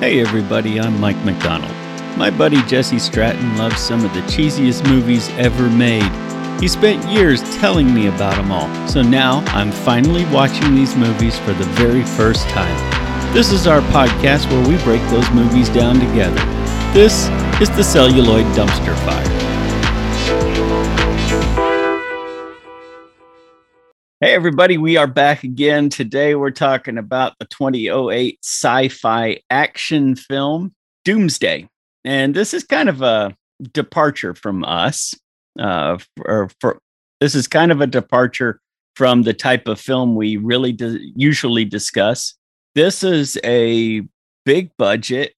Hey everybody, I'm Mike McDonald. My buddy Jesse Stratton loves some of the cheesiest movies ever made. He spent years telling me about them all, so now I'm finally watching these movies for the very first time. This is our podcast where we break those movies down together. This is the Celluloid Dumpster Fire. Hey, everybody, we are back again. Today, we're talking about the 2008 sci fi action film Doomsday. And this is kind of a departure from us. Uh, for, for, this is kind of a departure from the type of film we really do, usually discuss. This is a big budget,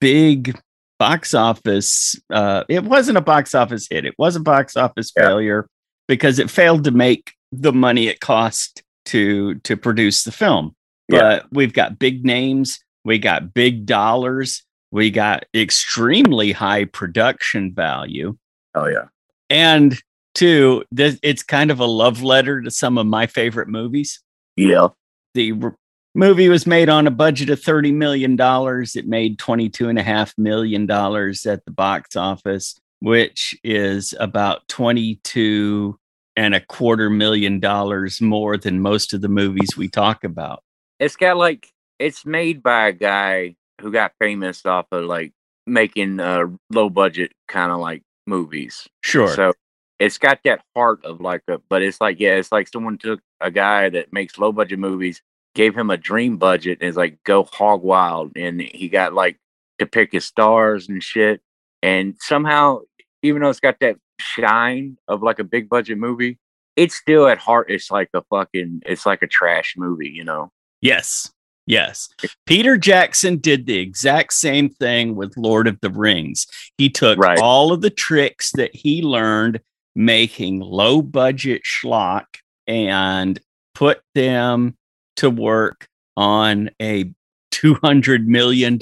big box office. Uh, it wasn't a box office hit, it was a box office yeah. failure because it failed to make the money it cost to to produce the film. Yeah. But we've got big names, we got big dollars, we got extremely high production value. Oh yeah. And two, this, it's kind of a love letter to some of my favorite movies. Yeah. The r- movie was made on a budget of $30 million. It made $22.5 million at the box office, which is about 22 and a quarter million dollars more than most of the movies we talk about. It's got like it's made by a guy who got famous off of like making uh low budget kind of like movies. Sure. So it's got that heart of like a but it's like yeah, it's like someone took a guy that makes low budget movies, gave him a dream budget and is like go hog wild and he got like to pick his stars and shit. And somehow even though it's got that shine of like a big budget movie, it's still at heart it's like a fucking it's like a trash movie, you know. Yes. Yes. Peter Jackson did the exact same thing with Lord of the Rings. He took right. all of the tricks that he learned making low budget schlock and put them to work on a $200 million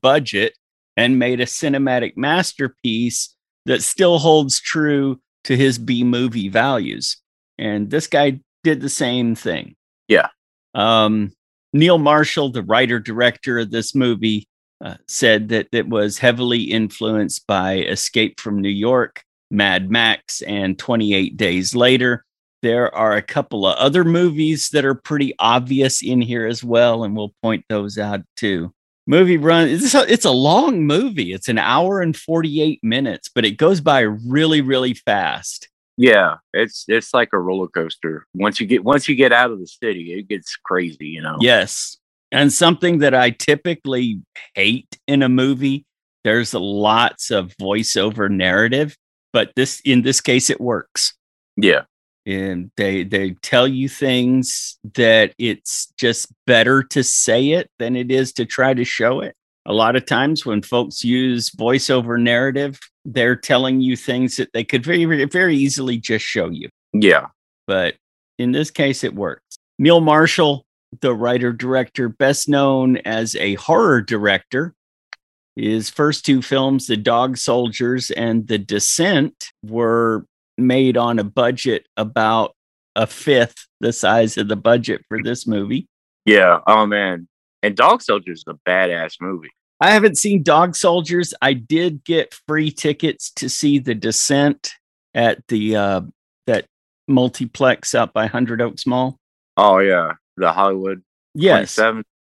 budget and made a cinematic masterpiece that still holds true to his B movie values. And this guy did the same thing. Yeah. Um, Neil Marshall, the writer director of this movie, uh, said that it was heavily influenced by Escape from New York, Mad Max, and 28 Days Later. There are a couple of other movies that are pretty obvious in here as well, and we'll point those out too movie run it's a, it's a long movie. It's an hour and 48 minutes but it goes by really really fast. Yeah it's it's like a roller coaster. Once you get once you get out of the city it gets crazy you know? Yes. And something that i typically hate in a movie there's lots of voiceover narrative but this in this case it works. Yeah and they they tell you things that it's just better to say it than it is to try to show it. A lot of times when folks use voiceover narrative they're telling you things that they could very very easily just show you. Yeah. But in this case it works. Neil marshall the writer director best known as a horror director his first two films the dog soldiers and the descent were made on a budget about a fifth the size of the budget for this movie. Yeah. Oh man. And Dog Soldiers is a badass movie. I haven't seen Dog Soldiers. I did get free tickets to see The Descent at the uh that multiplex out by Hundred Oaks Mall. Oh yeah, the Hollywood. Yes.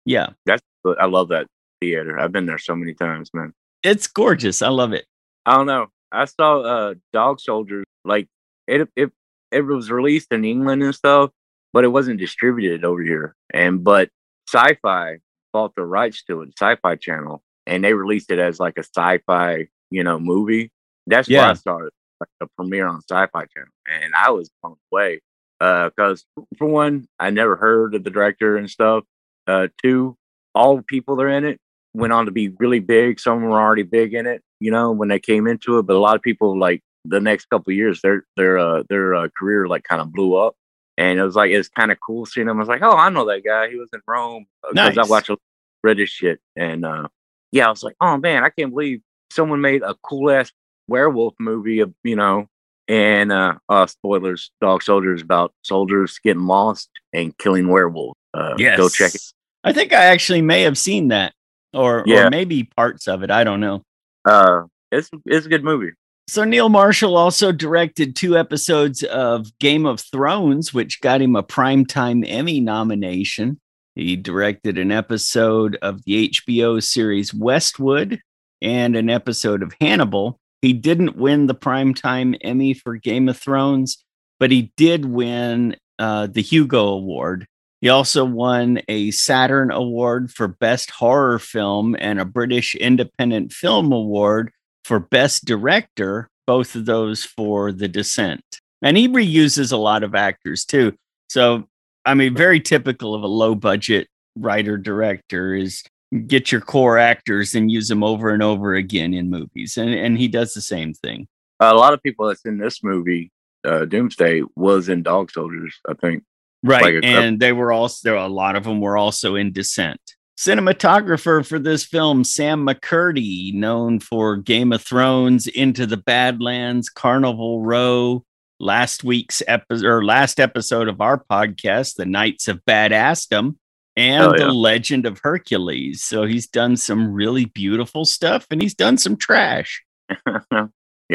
Yeah. That's I love that theater. I've been there so many times, man. It's gorgeous. I love it. I don't know. I saw uh Dog Soldiers like it it it was released in England and stuff, but it wasn't distributed over here. And but Sci-Fi bought the rights to it, Sci-Fi Channel, and they released it as like a sci-fi, you know, movie. That's yeah. why I started like the premiere on Sci-Fi Channel, and I was blown away. Uh, Because uh, for one, I never heard of the director and stuff. Uh, two, all the people that are in it went on to be really big. Some were already big in it, you know, when they came into it. But a lot of people like the next couple years, their their uh, their uh, career like kind of blew up, and it was like it's kind of cool seeing them. I was like, oh, I know that guy. He was in Rome because nice. I watch British shit, and uh, yeah, I was like, oh man, I can't believe someone made a cool ass werewolf movie of you know and uh, uh spoilers dog soldiers about soldiers getting lost and killing werewolves uh yes. go check it i think i actually may have seen that or Yeah. or maybe parts of it. I don't know. Uh, it's it's a good movie. So Neil Marshall also directed two episodes of Game of Thrones, which got him a Primetime Emmy nomination. He directed an episode of the HBO series Westworld and an episode of Hannibal. He didn't win the Primetime Emmy for Game of Thrones, but he did win uh, the Hugo Award. He also won a Saturn Award for Best Horror Film and a British Independent Film Award for Best Director, both of those for The Descent. And he reuses a lot of actors too. So, I mean, very typical of a low budget writer director is get your core actors and use them over and over again in movies. And, and he does the same thing. a lot of people that's in this movie, uh, Doomsday, was in Dog Soldiers. I think. Right. Like and they were also, there a lot of them were also in Descent. Cinematographer for this film, Sam McCurdy, known for Game of Thrones, Into the Badlands, Carnival Row, last week's episode or last episode of our podcast, The Knights of Badassdom, and Oh, yeah. The Legend of Hercules. So he's done some really beautiful stuff and he's done some trash. you got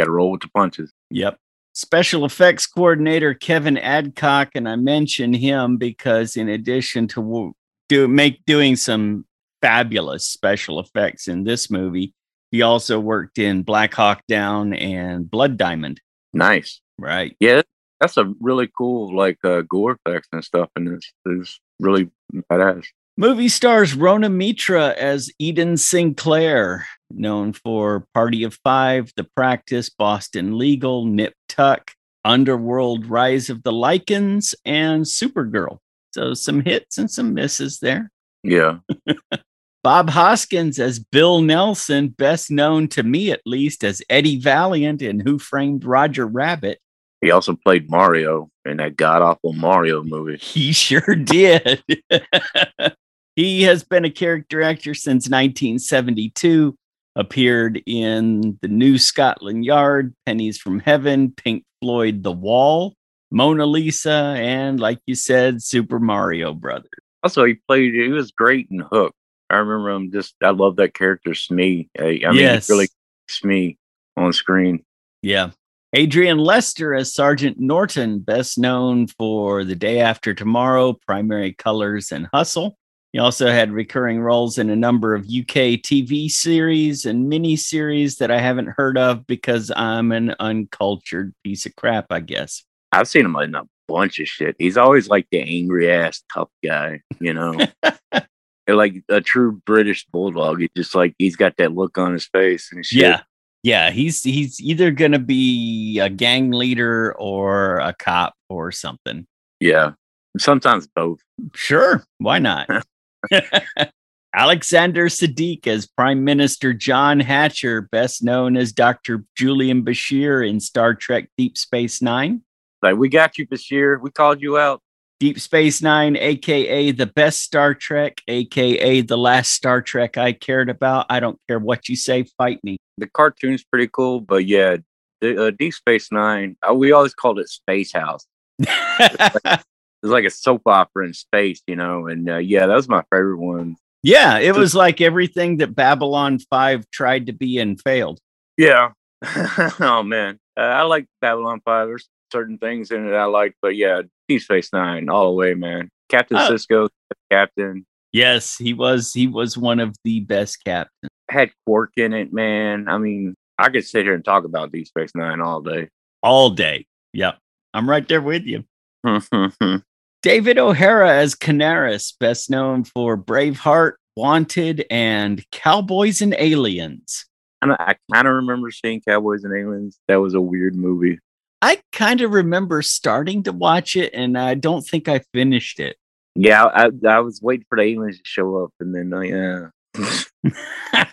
to roll with the punches. Yep. Special effects coordinator Kevin Adcock, and I mention him because in addition to do make doing some fabulous special effects in this movie, he also worked in Black Hawk Down and Blood Diamond. Nice. Right. Yeah, that's a really cool like uh, gore effects and stuff, and it's, it's really badass. Movie stars Rona Mitra as Eden Sinclair, known for Party of Five, The Practice, Boston Legal, Nip Tuck, Underworld, Rise of the Lycans, and Supergirl. So some hits and some misses there. Yeah, Bob Hoskins as Bill Nelson, best known to me at least as Eddie Valiant in Who Framed Roger Rabbit. he also played Mario in that god awful Mario movie. He sure did. he has been a character actor since 1972, appeared in The New Scotland Yard, Pennies from Heaven, Pink Floyd The Wall, Mona Lisa, and like you said, Super Mario Brothers. Also, he played. He was great in Hook. I remember him. Just I love that character Smee. I, I mean, Yes. he really Smee on screen. Yeah. Adrian Lester as Sergeant Norton, best known for The Day After Tomorrow, Primary Colors, and Hustle. He also had recurring roles in a number of UK TV series and miniseries that I haven't heard of because I'm an uncultured piece of crap, I guess. I've seen him in a bunch of shit. He's always like the angry ass tough guy, you know. Like a true British bulldog. He just like he's got that look on his face and shit. Yeah. Yeah, he's he's either going to be a gang leader or a cop or something. Yeah. Sometimes both. Sure, why not? Alexander Siddig as Prime Minister John Hatcher, best known as Dr. Julian Bashir in Star Trek Deep Space Nine. Like we got you Bashir. We called you out. Deep Space Nine, aka the best Star Trek, aka the last Star Trek I cared about. I don't care what you say, fight me. The cartoon's pretty cool, but yeah, the, uh, Deep Space Nine. Uh, we always called it Space House. It's like a soap opera in space, you know. And uh, yeah, that was my favorite one. yeah, it was like everything that Babylon 5 tried to be and failed. Yeah. oh man, uh, I like Babylon Five. There's certain things in it I like, but yeah, Deep Space Nine all the way, man. Captain Oh. Sisko, Captain Yes, he was he was one of the best captains. had Quark in it, man. I mean, I could sit here and talk about Deep Space Nine all day. all day. Yep. I'm right there with you. David O'Hara as Canaris, best known for Braveheart, Wanted, and Cowboys and Aliens. and I kind of remember seeing Cowboys and Aliens. That was a weird movie. I kind of remember starting to watch it, and I don't think I finished it. Yeah, I, I was waiting for the aliens to show up, and then uh,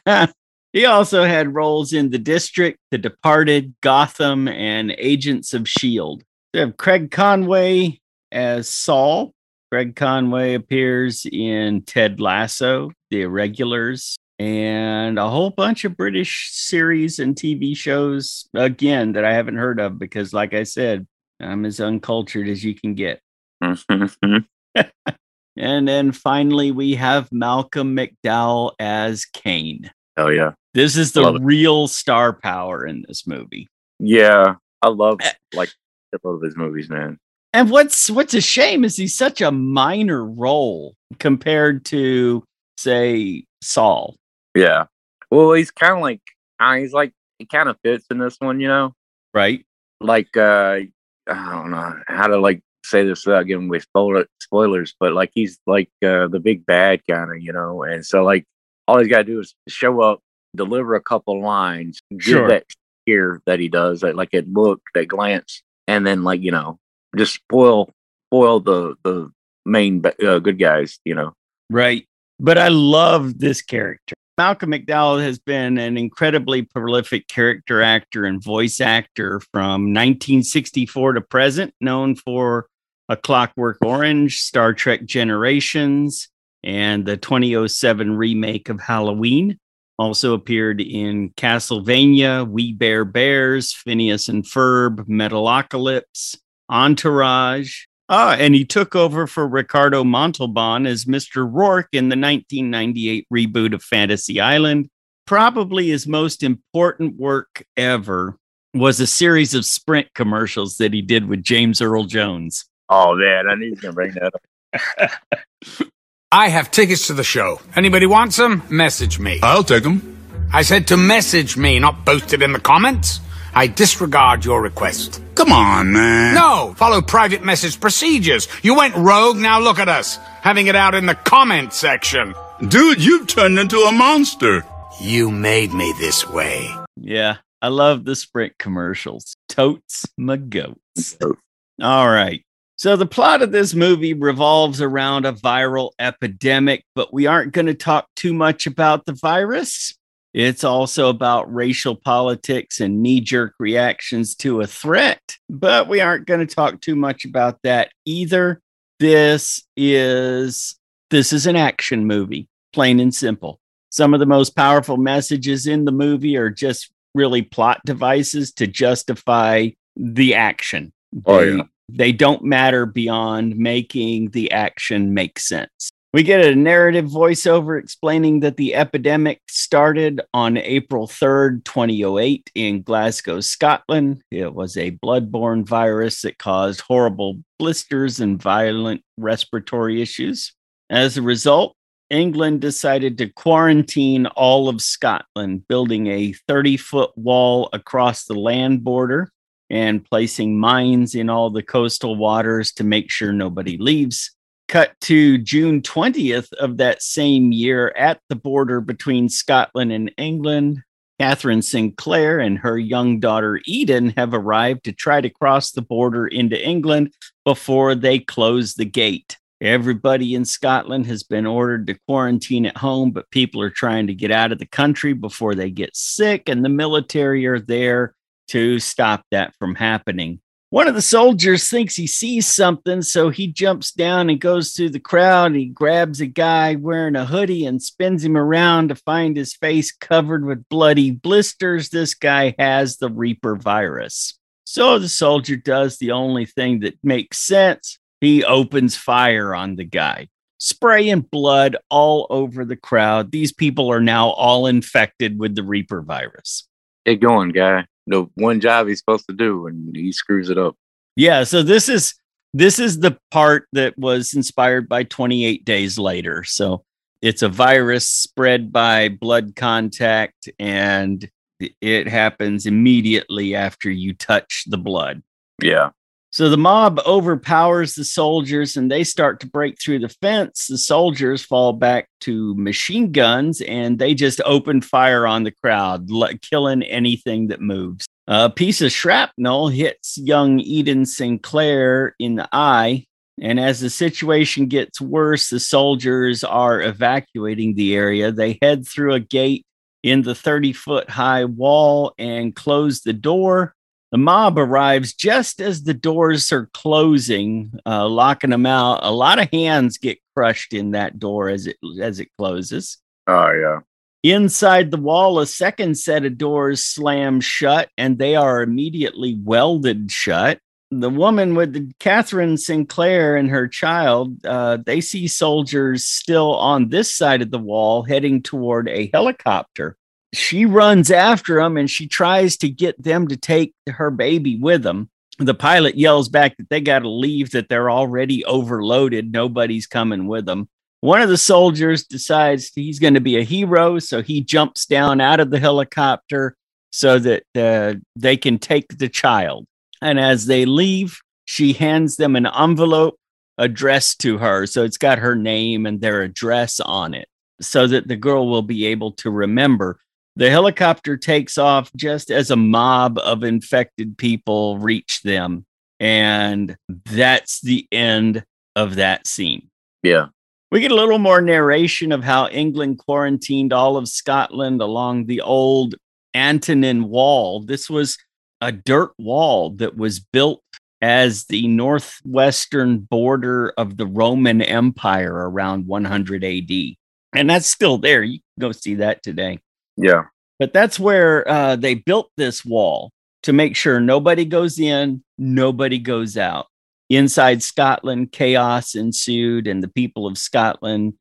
yeah, he also had roles in The District, The Departed, Gotham, and Agents of S.H.I.E.L.D. We have Craig Conway as Saul. Greg Conway appears in Ted Lasso, The Irregulars, and a whole bunch of British series and TV shows, again, that I haven't heard of because, like I said, I'm as uncultured as you can get. And then finally, we have Malcolm McDowell as Kane. Oh yeah, This is the real star power in this movie. yeah. I love Eh. like several of his movies, man. And what's what's a shame is he's such a minor role compared to, say, Saul. Yeah. Well, he's kind of like uh, he's like he kind of fits in this one, you know. Right? Like uh I don't know how to like say this without giving away spoiler, spoilers, but like he's like uh, the big bad kind of, you know. And so like all he's got to do is show up, deliver a couple lines, Sure. give that here that he does, that like that look, that glance, and then like you know just spoil spoil the the main uh, good guys, you know. Right. But I love this character. Malcolm McDowell has been an incredibly prolific character actor and voice actor from 1964 to present, known for A Clockwork Orange, Star Trek Generations, and the 2007 remake of Halloween. Also appeared in Castlevania, We Bare Bears, Phineas and Ferb, Metalocalypse, Entourage. Ah, and he took over for Ricardo Montalban as Mr. Roarke in the 1998 reboot of Fantasy Island. Probably his most important work ever was a series of Sprint commercials that he did with James Earl Jones. Oh man, I knew he was gonna bring that up. I have tickets to the show. Anybody wants them? Message me. I'll take them. I said to message me, not post it in the comments. I disregard your request. Come on, man. No, follow private message procedures. You went rogue, now look at us. Having it out in the comment section. Dude, you've turned into a monster. You made me this way. Yeah, I love the Sprint commercials. Totes my goats. All right. So the plot of this movie revolves around a viral epidemic, but we aren't going to talk too much about the virus. It's also about racial politics and knee jerk reactions to a threat, but we aren't going to talk too much about that either. This is this is an action movie, plain and simple. Some of the most powerful messages in the movie are just really plot devices to justify the action. Oh, They- yeah. They don't matter beyond making the action make sense. We get a narrative voiceover explaining that the epidemic started on April 3rd, 2008, in Glasgow, Scotland. It was a bloodborne virus that caused horrible blisters and violent respiratory issues. As a result, England decided to quarantine all of Scotland, building a 30 foot wall across the land border and placing mines in all the coastal waters to make sure nobody leaves. Cut to June 20th of that same year at the border between Scotland and England. Catherine Sinclair and her young daughter Eden have arrived to try to cross the border into England before they close the gate. Everybody in Scotland has been ordered to quarantine at home, but people are trying to get out of the country before they get sick, and the military are there to stop that from happening. One of the soldiers thinks he sees something, so he jumps down and goes through the crowd. He grabs a guy wearing a hoodie and spins him around to find his face covered with bloody blisters. This guy has the Reaper virus. So the soldier does the only thing that makes sense he opens fire on the guy, spraying blood all over the crowd. These people are now all infected with the Reaper virus. Get going, guy. The one job he's supposed to do, and he screws it up. Yeah, so this is this is the part that was inspired by 28 days later. So it's a virus spread by blood contact and it happens immediately after you touch the blood. Yeah. So the mob overpowers the soldiers and they start to break through the fence. The soldiers fall back to machine guns and they just open fire on the crowd, killing anything that moves. A piece of shrapnel hits young Eden Sinclair in the eye. And as the situation gets worse, the soldiers are evacuating the area. They head through a gate in the 30 foot high wall and close the door. The mob arrives just as the doors are closing, uh, locking them out. A lot of hands get crushed in that door as it as it closes. Oh yeah. Inside the wall, a second set of doors slam shut, and they are immediately welded shut. the woman with the Catherine Sinclair and her child, uh, they see soldiers still on this side of the wall heading toward a helicopter. She runs after them and she tries to get them to take her baby with them. The pilot yells back that they got to leave, that they're already overloaded. Nobody's coming with them. One of the soldiers decides he's going to be a hero, so he jumps down out of the helicopter so that uh, they can take the child. And as they leave, she hands them an envelope addressed to her. So it's got her name and their address on it so that the girl will be able to remember. The helicopter takes off just as a mob of infected people reach them. And that's the end of that scene. Yeah. We get a little more narration of how England quarantined all of Scotland along the old Antonine Wall. This was a dirt wall that was built as the northwestern border of the Roman Empire around 100 AD. And that's still there. You can go see that today. Yeah. But that's where uh, they built this wall to make sure nobody goes in, nobody goes out. Inside Scotland, chaos ensued, and the people of Scotland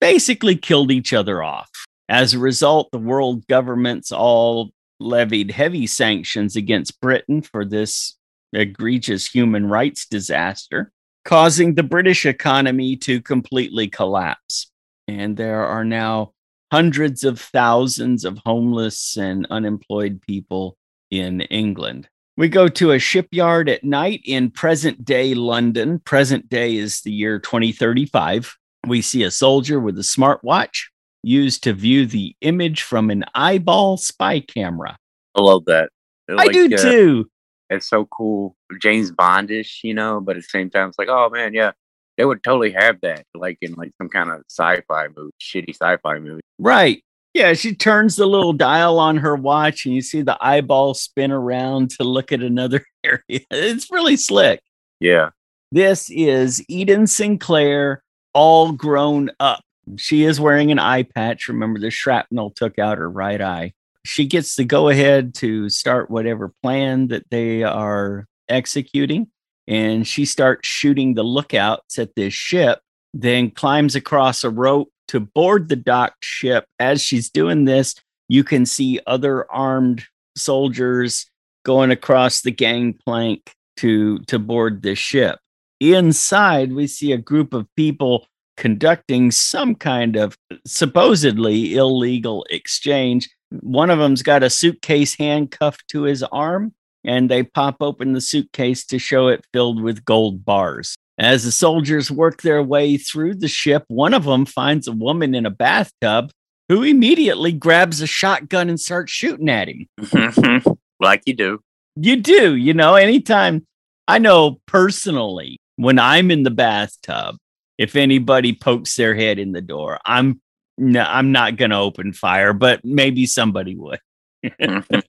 basically killed each other off. As a result, the world governments all levied heavy sanctions against Britain for this egregious human rights disaster, causing the British economy to completely collapse. And there are now hundreds of thousands of homeless and unemployed people in England. We go to a shipyard at night in present day London. Present day is the year 2035. We see a soldier with a smartwatch used to view the image from an eyeball spy camera. I love that. I do uh, too. It's so cool. James Bondish, you know, but at the same time, it's like, oh man, yeah, they would totally have that, like in like some kind of sci-fi movie, shitty sci-fi movie. Right. Yeah, she turns the little dial on her watch and you see the eyeball spin around to look at another area. It's really slick. Yeah. This is Eden Sinclair, all grown up. She is wearing an eye patch. Remember, the shrapnel took out her right eye. She gets the go ahead to start whatever plan that they are executing. And she starts shooting the lookouts at this ship, then climbs across a rope to board the docked ship. As she's doing this, you can see other armed soldiers going across the gangplank to, to board the ship. Inside, we see a group of people conducting some kind of supposedly illegal exchange. One of them's got a suitcase handcuffed to his arm, and they pop open the suitcase to show it filled with gold bars. As the soldiers work their way through the ship, one of them finds a woman in a bathtub who immediately grabs a shotgun and starts shooting at him. like you do. You do, you know, anytime I know personally when I'm in the bathtub, if anybody pokes their head in the door, I'm no, I'm not going to open fire, but maybe somebody would.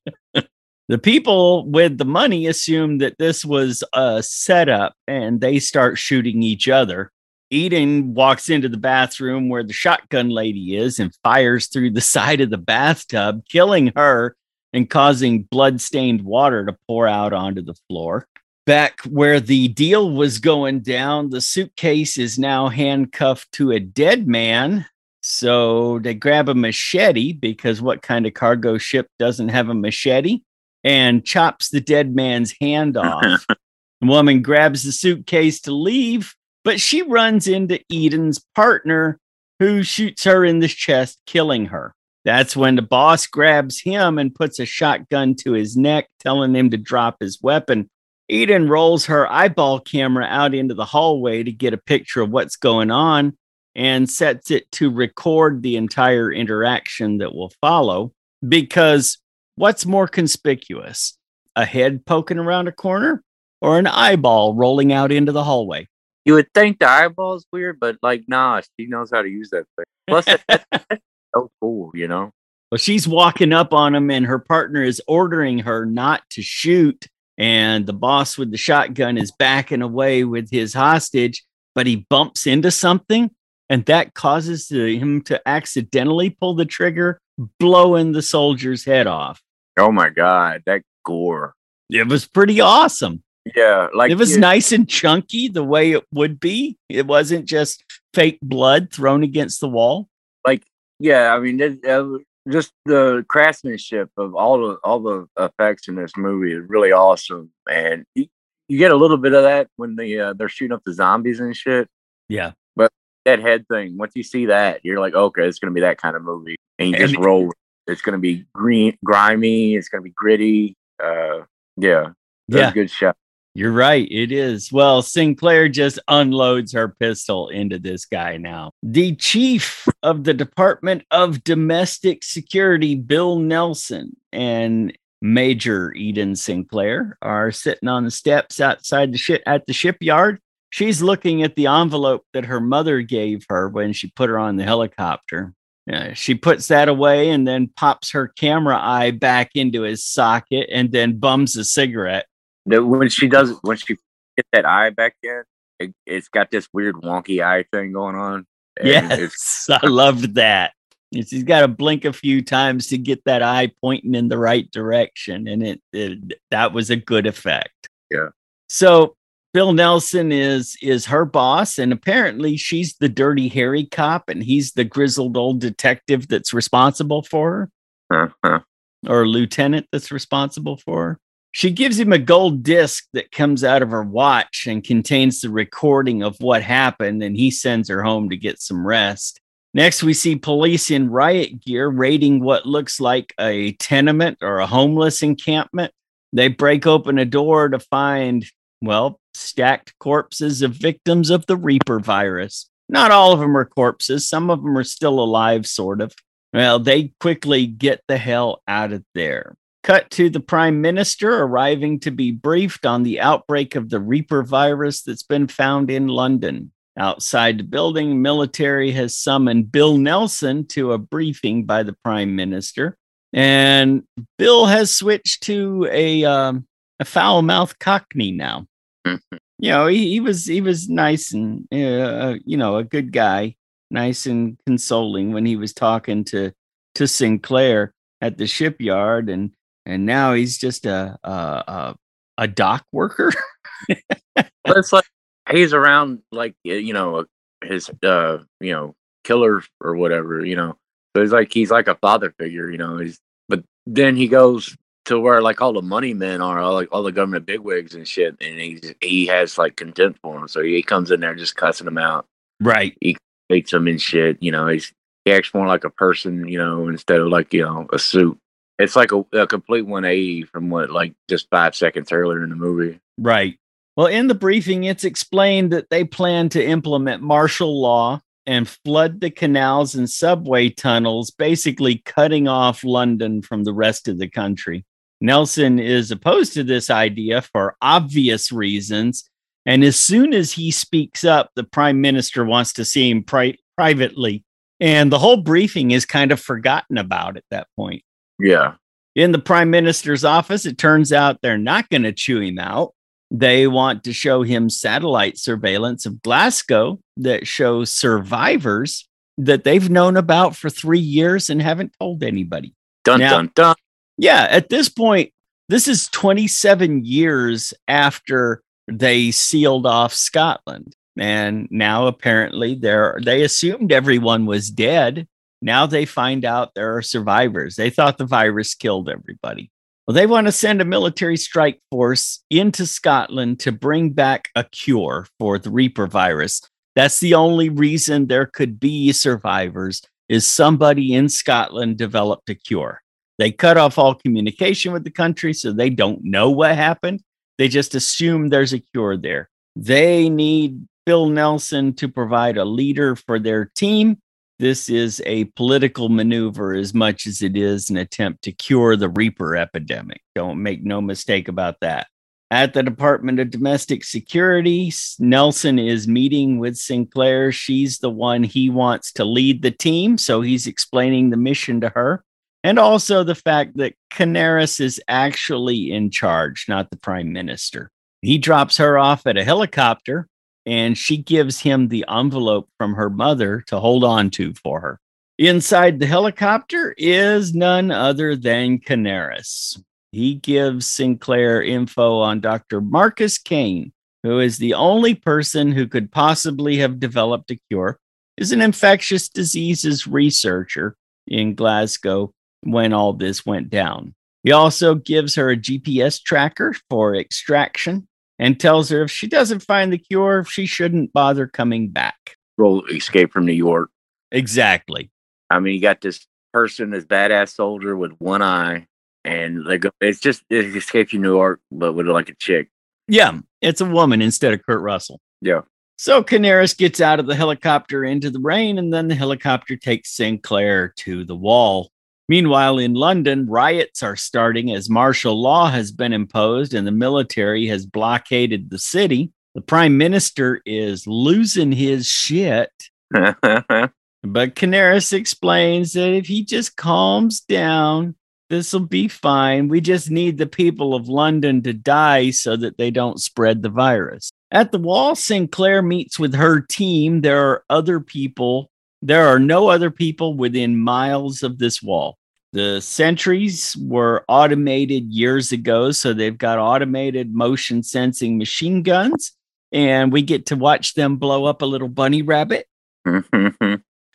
the people with the money assume that this was a setup and they start shooting each other. Eden walks into the bathroom where the shotgun lady is and fires through the side of the bathtub, killing her and causing blood-stained water to pour out onto the floor. Back where the deal was going down, the suitcase is now handcuffed to a dead man. So they grab a machete because what kind of cargo ship doesn't have a machete? And chops the dead man's hand off. the woman grabs the suitcase to leave, but she runs into Eden's partner, who shoots her in the chest, killing her. That's when the boss grabs him and puts a shotgun to his neck, telling him to drop his weapon. Eden rolls her eyeball camera out into the hallway to get a picture of what's going on and sets it to record the entire interaction that will follow. Because what's more conspicuous, a head poking around a corner or an eyeball rolling out into the hallway? You would think the eyeball's weird, but like, nah, she knows how to use that thing. Plus, that's so cool, you know? Well, she's walking up on him, and her partner is ordering her not to shoot. And the boss with the shotgun is backing away with his hostage, but he bumps into something, and that causes him to accidentally pull the trigger, blowing the soldier's head off. Oh my God, that gore. It was pretty awesome. Yeah, like it was nice and chunky the way it would be. It wasn't just fake blood thrown against the wall. like yeah. I mean, it, uh, just the craftsmanship of all the all the effects in this movie is really awesome, and you, you get a little bit of that when the uh, they're shooting up the zombies and shit. Yeah. But that head thing. Once you see that, you're like, okay, it's gonna be that kind of movie, and you just roll. It's gonna be green, grimy. It's gonna be gritty. Uh, yeah, Yeah. a good shot. You're right. It is. Well, Sinclair just unloads her pistol into this guy now. The chief of the Department of Domestic Security, Bill Nelson, and Major Eden Sinclair are sitting on the steps outside the ship at the shipyard. She's looking at the envelope that her mother gave her when she put her on the helicopter. Uh, she puts that away and then pops her camera eye back into his socket and then bums a cigarette. when she does when she gets that eye back in, it, it's got this weird wonky eye thing going on. Yes, I loved that. She's got to blink a few times to get that eye pointing in the right direction, and it, it that was a good effect. Yeah. So Bill Nelson is is her boss, and apparently she's the Dirty Harry cop, and he's the grizzled old detective that's responsible for her uh, uh, or lieutenant that's responsible for her. She gives him a gold disc that comes out of her watch and contains the recording of what happened, and he sends her home to get some rest. Next, we see police in riot gear raiding what looks like a tenement or a homeless encampment. They break open a door to find, well, stacked corpses of victims of the Reaper virus. Not all of them are corpses, some of them are still alive, sort of. Well, they quickly get the hell out of there. Cut to the prime minister arriving to be briefed on the outbreak of the Reaper virus that's been found in London. Outside the building, military has summoned Bill Nelson to a briefing by the prime minister. And Bill has switched to a, um, a foul mouthed cockney now. Mhm. You know, he, he was he was nice and uh, you know a good guy, nice and consoling when he was talking to to Sinclair at the shipyard, and and now he's just a a a, a dock worker. but it's like he's around like you know his uh you know killer or whatever you know so he's like he's like a father figure you know he's but then he goes to where like all the money men are all like all the government bigwigs and shit and he's he has like contempt for him so he comes in there just cussing them out right. He hates them and shit you know he's he acts more like a person you know instead of like you know a suit it's like a, a complete 180 from what like just five seconds earlier in the movie Right. Well, in the briefing, it's explained that they plan to implement martial law and flood the canals and subway tunnels, basically cutting off London from the rest of the country. Nelson is opposed to this idea for obvious reasons. And as soon as he speaks up, the prime minister wants to see him pri- privately. And the whole briefing is kind of forgotten about at that point. yeah In the prime minister's office, it turns out they're not going to chew him out. They want to show him satellite surveillance of Glasgow that shows survivors that they've known about for three years and haven't told anybody. dun Now- dun dun Yeah, at this point, this is 27 years after they sealed off Scotland. And now apparently they're they assumed everyone was dead. Now they find out there are survivors. They thought the virus killed everybody. Well, they want to send a military strike force into Scotland to bring back a cure for the Reaper virus. That's the only reason there could be survivors is somebody in Scotland developed a cure. They cut off all communication with the country, so they don't know what happened. They just assume there's a cure there. They need Bill Nelson to provide a leader for their team. This is a political maneuver as much as it is an attempt to cure the Reaper epidemic. Don't make no mistake about that. At the Department of Domestic Security, Nelson is meeting with Sinclair. She's the one he wants to lead the team, so he's explaining the mission to her and also the fact that Canaris is actually in charge, not the prime minister. He drops her off at a helicopter and she gives him the envelope from her mother to hold on to for her. Inside the helicopter is none other than Canaris. he gives Sinclair info on Dr. Marcus Kane, who is the only person who could possibly have developed a cure, is an infectious diseases researcher in Glasgow when all this went down. He also gives her a GPS tracker for extraction and tells her if she doesn't find the cure, she shouldn't bother coming back. Roll escape from New York. Exactly. I mean, you got this person, this badass soldier with one eye, and they go. It's just it's escape from New York, but with like a chick. Yeah, it's a woman instead of Kurt Russell. Yeah. So Canaris gets out of the helicopter into the rain, and then the helicopter takes Sinclair to the wall. Meanwhile, in London, riots are starting as martial law has been imposed and the military has blockaded the city. The prime minister is losing his shit. But Canaris explains that if he just calms down, this will be fine. We just need the people of London to die so that they don't spread the virus. At the wall, Sinclair meets with her team. There are other people. There are no other people within miles of this wall. The sentries were automated years ago, so they've got automated motion sensing machine guns, and we get to watch them blow up a little bunny rabbit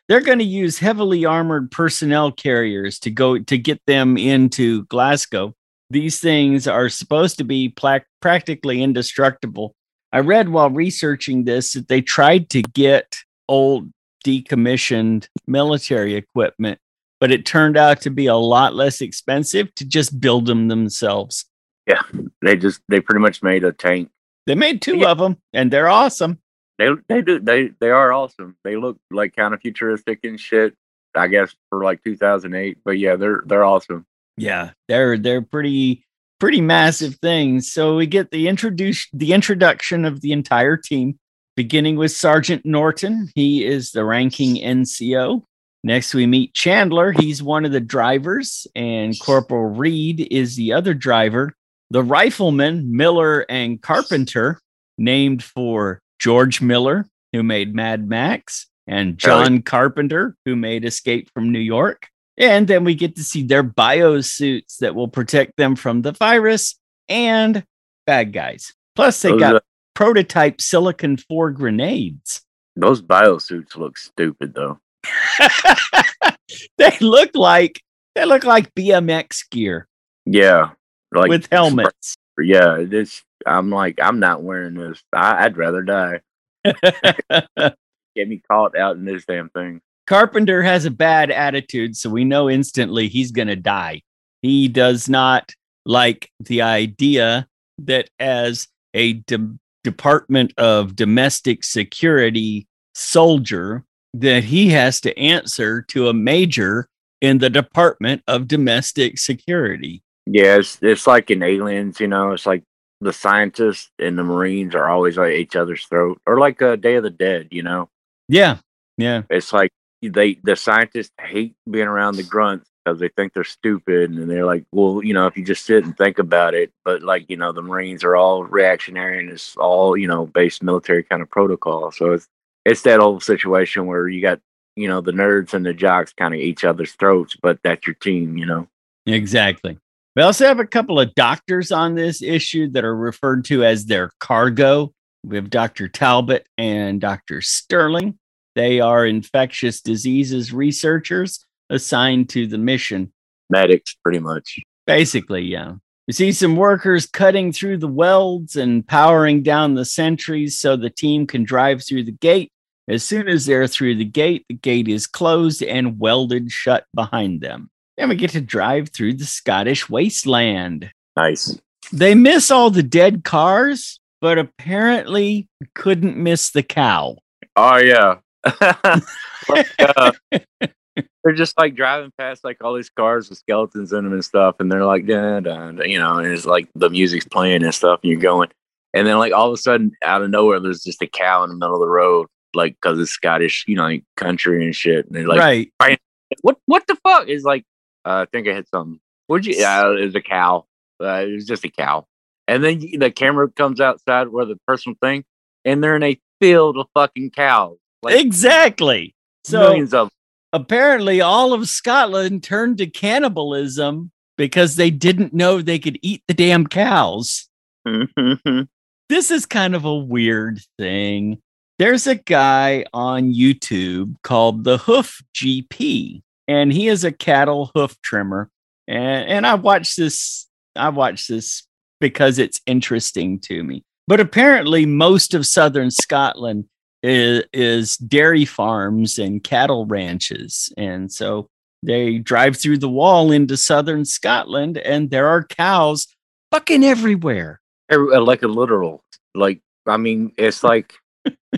they're going to use heavily armored personnel carriers to go to get them into Glasgow. These things are supposed to be pla- practically indestructible. I read while researching this that they tried to get old decommissioned military equipment, but it turned out to be a lot less expensive to just build them themselves. yeah, they just they pretty much made a tank. They made two Yeah. of them and they're awesome. They they do they they are awesome. They look like kind of futuristic and shit. I guess for like 2008, but yeah, they're they're awesome. Yeah, they're they're pretty pretty massive things. So we get the introduce the introduction of the entire team, beginning with Sergeant Norton. He is the ranking NCO. Next, we meet Chandler. He's one of the drivers, and Corporal Reed is the other driver. The riflemen, Miller and Carpenter, named for George Miller, who made Mad Max, and John Carpenter, who made Escape from New York. And then we get to see their biosuits that will protect them from the virus and bad guys. Plus, they Those, got prototype Silicon 4 grenades. those biosuits look stupid though. they look like they look like BMX gear Yeah, like with helmets. Yeah, this. I'm like I'm not wearing this. I, I'd rather die. Get me caught out in this damn thing. Carpenter has a bad attitude, so we know instantly he's going to die. He does not like the idea that as a de- Department of Domestic Security soldier that he has to answer to a major in the Department of Domestic Security. Yeah, it's it's like in aliens, you know. It's like the scientists and the marines are always at each other's throat, or like a Day of the Dead, you know. Yeah. Yeah. It's like they the scientists hate being around the grunts because they think they're stupid, and they're like, well, you know, if you just sit and think about it, but like you know, the marines are all reactionary and it's all you know based military kind of protocol. So it's it's that old situation where you got you know the nerds and the jocks kind of each other's throats, but that's your team, you know. Exactly. We also have a couple of doctors on this issue that are referred to as their cargo. We have Dr. Talbot and Dr. Sterling. They are infectious diseases researchers assigned to the mission. Medics, pretty much. Basically, yeah. We see some workers cutting through the welds and powering down the sentries so the team can drive through the gate. As soon as they're through the gate, the gate is closed and welded shut behind them. Then we get to drive through the Scottish wasteland. Nice. They miss all the dead cars, but apparently couldn't miss the cow. Oh yeah. Like, uh, they're just like driving past like all these cars with skeletons in them and stuff, and they're like, da, da, da, you know, and it's like the music's playing and stuff, and you're going, and then like all of a sudden, out of nowhere, there's just a cow in the middle of the road, like because it's Scottish, you know, like country and shit, and they're like, right. what, what the fuck? It's like, uh, I think I hit something. Would you? Yeah, it was a cow. Uh, it was just a cow, and then the camera comes outside where the personal thing, and they're in a field of fucking cows, like exactly. So millions of. Apparently all of Scotland turned to cannibalism because they didn't know they could eat the damn cows. Mm-hmm. This is kind of a weird thing. There's a guy on YouTube called the Hoof GP, and he is a cattle hoof trimmer. And, and I watched this, I watched this because it's interesting to me. But apparently, most of southern Scotland is, is dairy farms and cattle ranches. And so they drive through the wall into southern Scotland, and there are cows fucking everywhere. Every- uh, like a literal, like I mean, it's like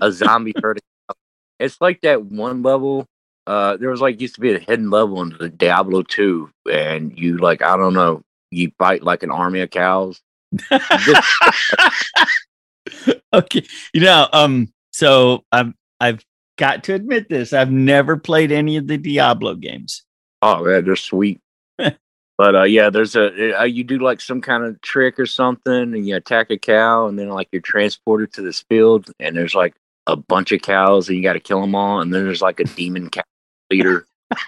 a zombie herd. It's like that one level. Uh, there was like used to be a hidden level in the Diablo 2, and you like I don't know, you fight like an army of cows. okay. You know, um, so I've I've got to admit this. I've never played any of the Diablo games. Oh man, they're sweet. but uh, yeah, there's a uh, you do like some kind of trick or something, and you attack a cow, and then like you're transported to this field, and there's like a bunch of cows, and you got to kill them all, and then there's like a demon cow leader.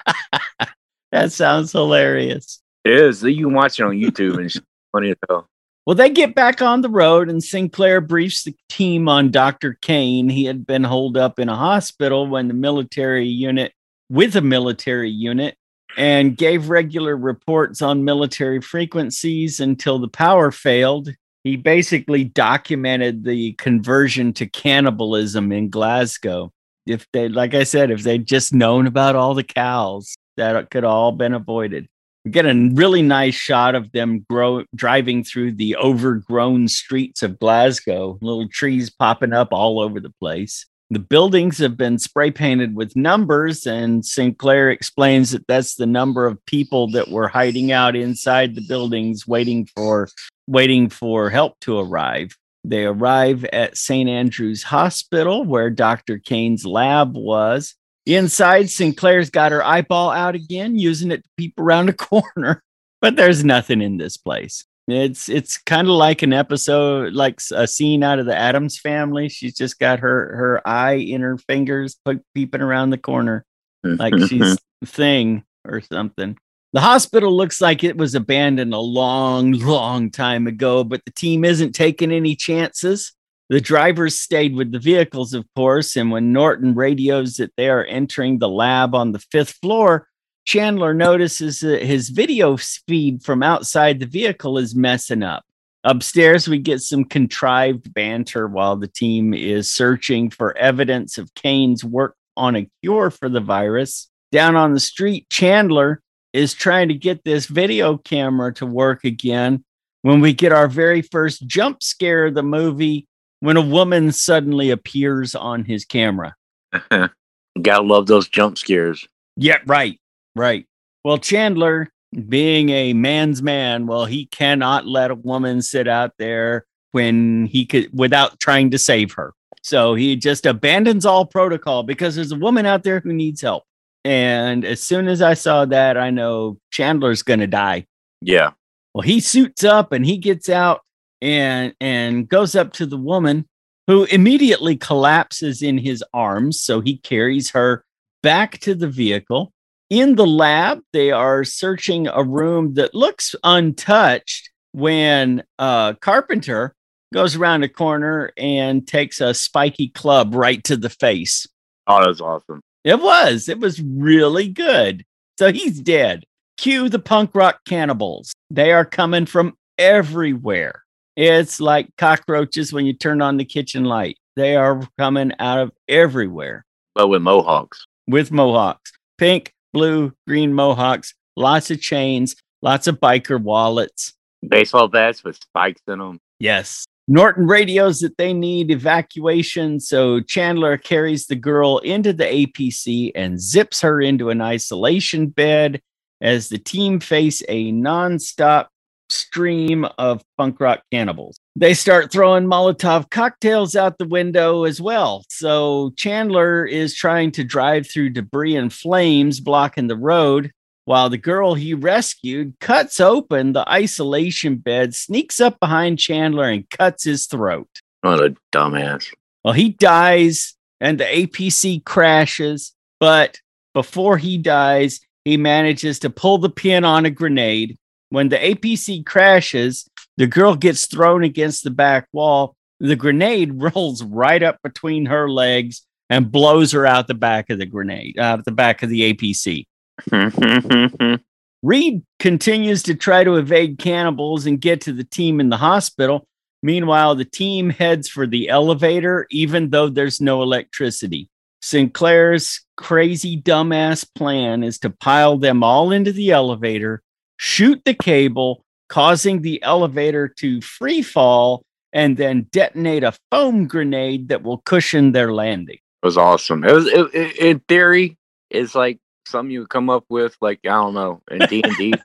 That sounds hilarious. It is. You can watch it on YouTube, and it's funny as hell. Well, they get back on the road, and Sinclair briefs the team on Dr. Kane. He had been holed up in a hospital when the military unit, with a military unit, and gave regular reports on military frequencies until the power failed. He basically documented the conversion to cannibalism in Glasgow. If they, like I said, if they'd just known about all the cows, that could all been avoided. We get a really nice shot of them grow driving through the overgrown streets of Glasgow, little trees popping up all over the place. The buildings have been spray painted with numbers, and Sinclair explains that that's the number of people that were hiding out inside the buildings waiting for waiting for help to arrive. They arrive at St. Andrew's Hospital, where Dr. Kane's lab was. Inside, Sinclair's got her eyeball out again, using it to peep around a corner. But there's nothing in this place. It's it's kind of like an episode, like a scene out of the Addams family. She's just got her her eye in her fingers, peeping around the corner, like she's thing or something. The hospital looks like it was abandoned a long, long time ago, but the team isn't taking any chances. The drivers stayed with the vehicles, of course, and when Norton radios that they are entering the lab on the fifth floor, Chandler notices that his video feed from outside the vehicle is messing up. Upstairs, we get some contrived banter while the team is searching for evidence of Kane's work on a cure for the virus. Down on the street, Chandler is trying to get this video camera to work again when we get our very first jump scare of the movie when a woman suddenly appears on his camera. Gotta love those jump scares. Yeah, right, right. Well, Chandler, being a man's man, well, he cannot let a woman sit out there when he could without trying to save her. So he just abandons all protocol because there's a woman out there who needs help. And as soon as I saw that, I know Chandler's going to die. Yeah. Well, he suits up and he gets out and and goes up to the woman who immediately collapses in his arms. So he carries her back to the vehicle. In the lab, they are searching a room that looks untouched when uh, Carpenter goes around a corner and takes a spiky club right to the face. Oh, that's awesome. It was. It was really good. So he's dead. Cue the punk rock cannibals. They are coming from everywhere. It's like cockroaches when you turn on the kitchen light. They are coming out of everywhere But with mohawks. with mohawks pink, blue, green mohawks, lots of chains, lots of biker wallets. Baseball bats with spikes in them. Yes. Norton radios that they need evacuation. So Chandler carries the girl into the APC and zips her into an isolation bed as the team face a nonstop stream of punk rock cannibals. They start throwing Molotov cocktails out the window as well. So Chandler is trying to drive through debris and flames blocking the road while the girl he rescued cuts open the isolation bed, sneaks up behind Chandler, and cuts his throat. What a dumbass. Well, he dies and the APC crashes, but before he dies, he manages to pull the pin on a grenade. When the APC crashes, the girl gets thrown against the back wall. The grenade rolls right up between her legs and blows her out the back of the grenade, out the back of the APC. Reed continues to try to evade cannibals and get to the team in the hospital. Meanwhile, the team heads for the elevator, even though there's no electricity. Sinclair's crazy dumbass plan is to pile them all into the elevator, shoot the cable, causing the elevator to free fall, and then detonate a foam grenade that will cushion their landing. It was awesome. It was it, it, in theory, it's like something you come up with, like I don't know, in D and D.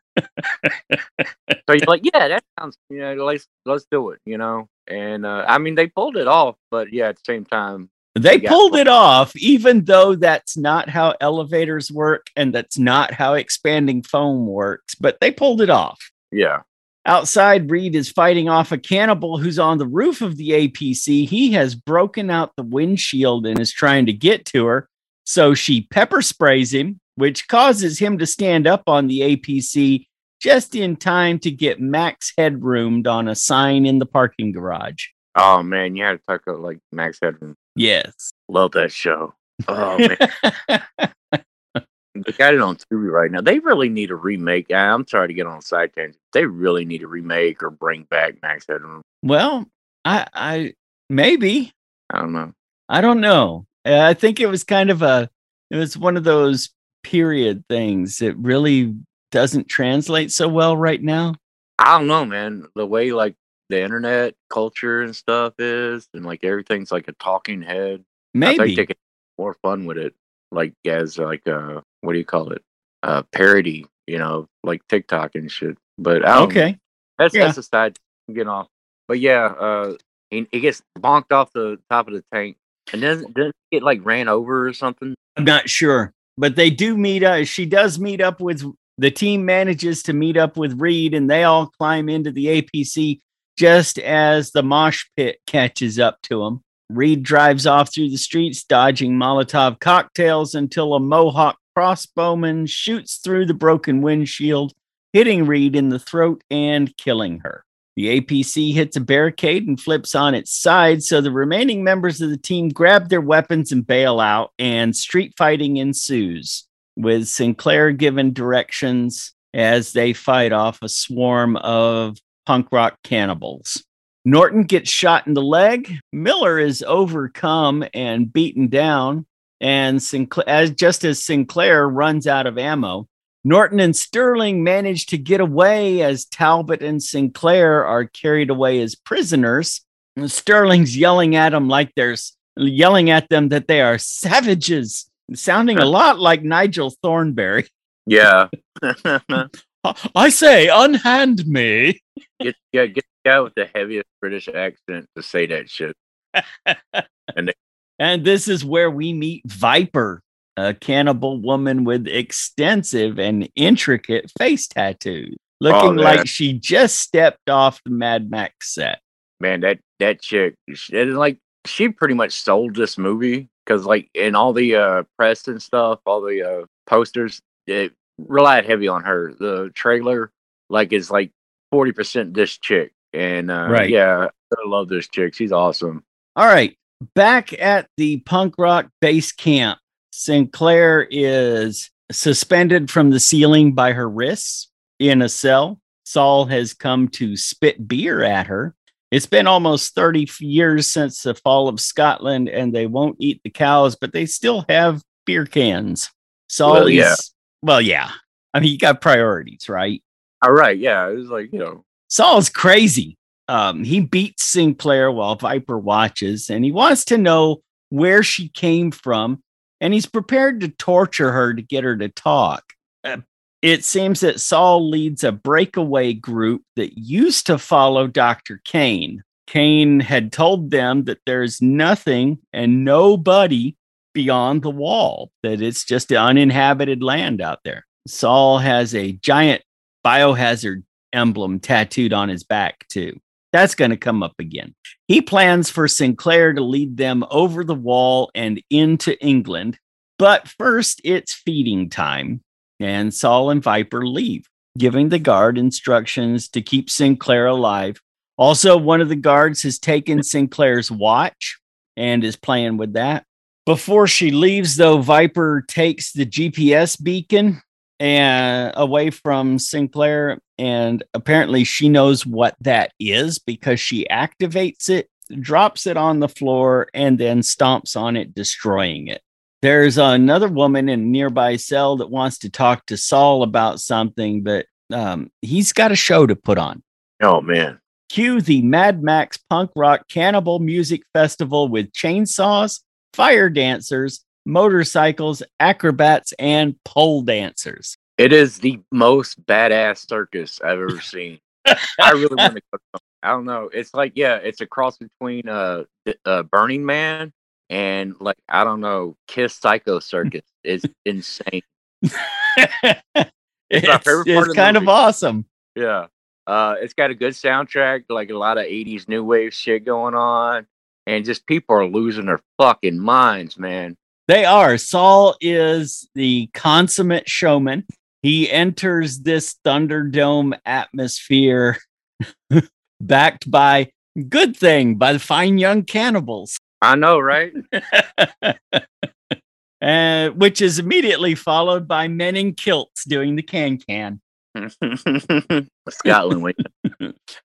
So you're like, yeah, that sounds, you know, let's let's do it, you know. And uh, I mean, they pulled it off, but yeah, at the same time, They pulled it off, even though that's not how elevators work and that's not how expanding foam works, but they pulled it off. yeah, Outside, Reed is fighting off a cannibal who's on the roof of the APC. He has broken out the windshield and is trying to get to her. So she pepper sprays him, which causes him to stand up on the APC just in time to get Max headroomed on a sign in the parking garage. Oh man, you had to talk about like Max Headroom. Yes. Love that show. Oh man, they got it on Tubi right now. They really need a remake. I'm sorry to get on a side tangent. They really need a remake or bring back Max Headroom. well, I, I maybe I don't know. I don't know. Uh, I think it was kind of a, it was one of those period things that really doesn't translate so well right now. I don't know, man. The way like the internet culture and stuff is, and like everything's like a talking head. I think Maybe. they more fun with it, like as like uh, what do you call it? Uh, parody, you know, like TikTok and shit. But I don't know. Okay. That's Yeah. that's a side I'm getting off. But yeah, uh he, he gets bonked off the top of the tank and then doesn't get like ran over or something. I'm not sure, but they do meet up. She does meet up with the team, manages to meet up with Reed, and they all climb into the APC just as the mosh pit catches up to them. Reed drives off through the streets, dodging Molotov cocktails until a Mohawk crossbowman shoots through the broken windshield, hitting Reed in the throat and killing her. The APC hits a barricade and flips on its side, so the remaining members of the team grab their weapons and bail out, and street fighting ensues, with Sinclair given directions as they fight off a swarm of punk rock cannibals. Norton gets shot in the leg. Miller is overcome and beaten down, and Sinclair, as just as Sinclair runs out of ammo, Norton and Sterling manage to get away as Talbot and Sinclair are carried away as prisoners. And Sterling's yelling at them like there's yelling at them that they are savages, sounding a lot like Nigel Thornberry. Yeah. I say, unhand me. Get yeah, get the guy with the heaviest British accent to say that shit. And and this is where we meet Viper, a cannibal woman with extensive and intricate face tattoos, looking man. like she just stepped off the Mad Max set. Man, that that chick, she, like she pretty much sold this movie because like in all the uh press and stuff, all the uh posters, it relied heavy on her. The trailer like is like forty percent this chick, and uh, Right. yeah, I love this chick. She's awesome. All right. Back at the punk rock base camp, Sinclair is suspended from the ceiling by her wrists in a cell. Sol has come to spit beer at her. It's been almost 30 years since the fall of Scotland, and they won't eat the cows, but they still have beer cans. Sol Well, is, yeah. well, yeah. I mean, you got priorities, right? All right, yeah, it was like you know, Sol's crazy. Um, he beats Sinclair while Viper watches, and he wants to know where she came from, and he's prepared to torture her to get her to talk. Uh, it seems that Sol leads a breakaway group that used to follow Dr. Kane. Kane had told them that there's nothing and nobody beyond the wall, that it's just uninhabited land out there. Sol has a giant biohazard emblem tattooed on his back, too. That's going to come up again. He plans for Sinclair to lead them over the wall and into England. But first, it's feeding time, and Sol and Viper leave. giving the guard instructions to keep Sinclair alive. Also, one of the guards has taken Sinclair's watch and is playing with that. Before she leaves, though, Viper takes the GPS beacon and away from Sinclair, and apparently she knows what that is because she activates it, drops it on the floor, and then stomps on it, destroying it. There's another woman in a nearby cell that wants to talk to Sol about something, but um, he's got a show to put on. Oh man. Cue the Mad Max Punk Rock Cannibal Music Festival with chainsaws, fire dancers, motorcycles, acrobats, and pole dancers. It is the most badass circus I've ever seen. I really want to go. I don't know. It's like yeah, it's a cross between uh, uh Burning Man and like I don't know, Kiss Psycho Circus. It's insane. it's my favorite part it's of the kind of movie. awesome. Yeah. Uh, it's got a good soundtrack, like a lot of 80s new wave shit going on. And just people are losing their fucking minds, man. They are. Sol is the consummate showman. He enters this Thunderdome atmosphere backed by Good Thing by the Fine Young Cannibals. I know, right? uh, which is immediately followed by men in kilts doing the can can. Scotland, wait.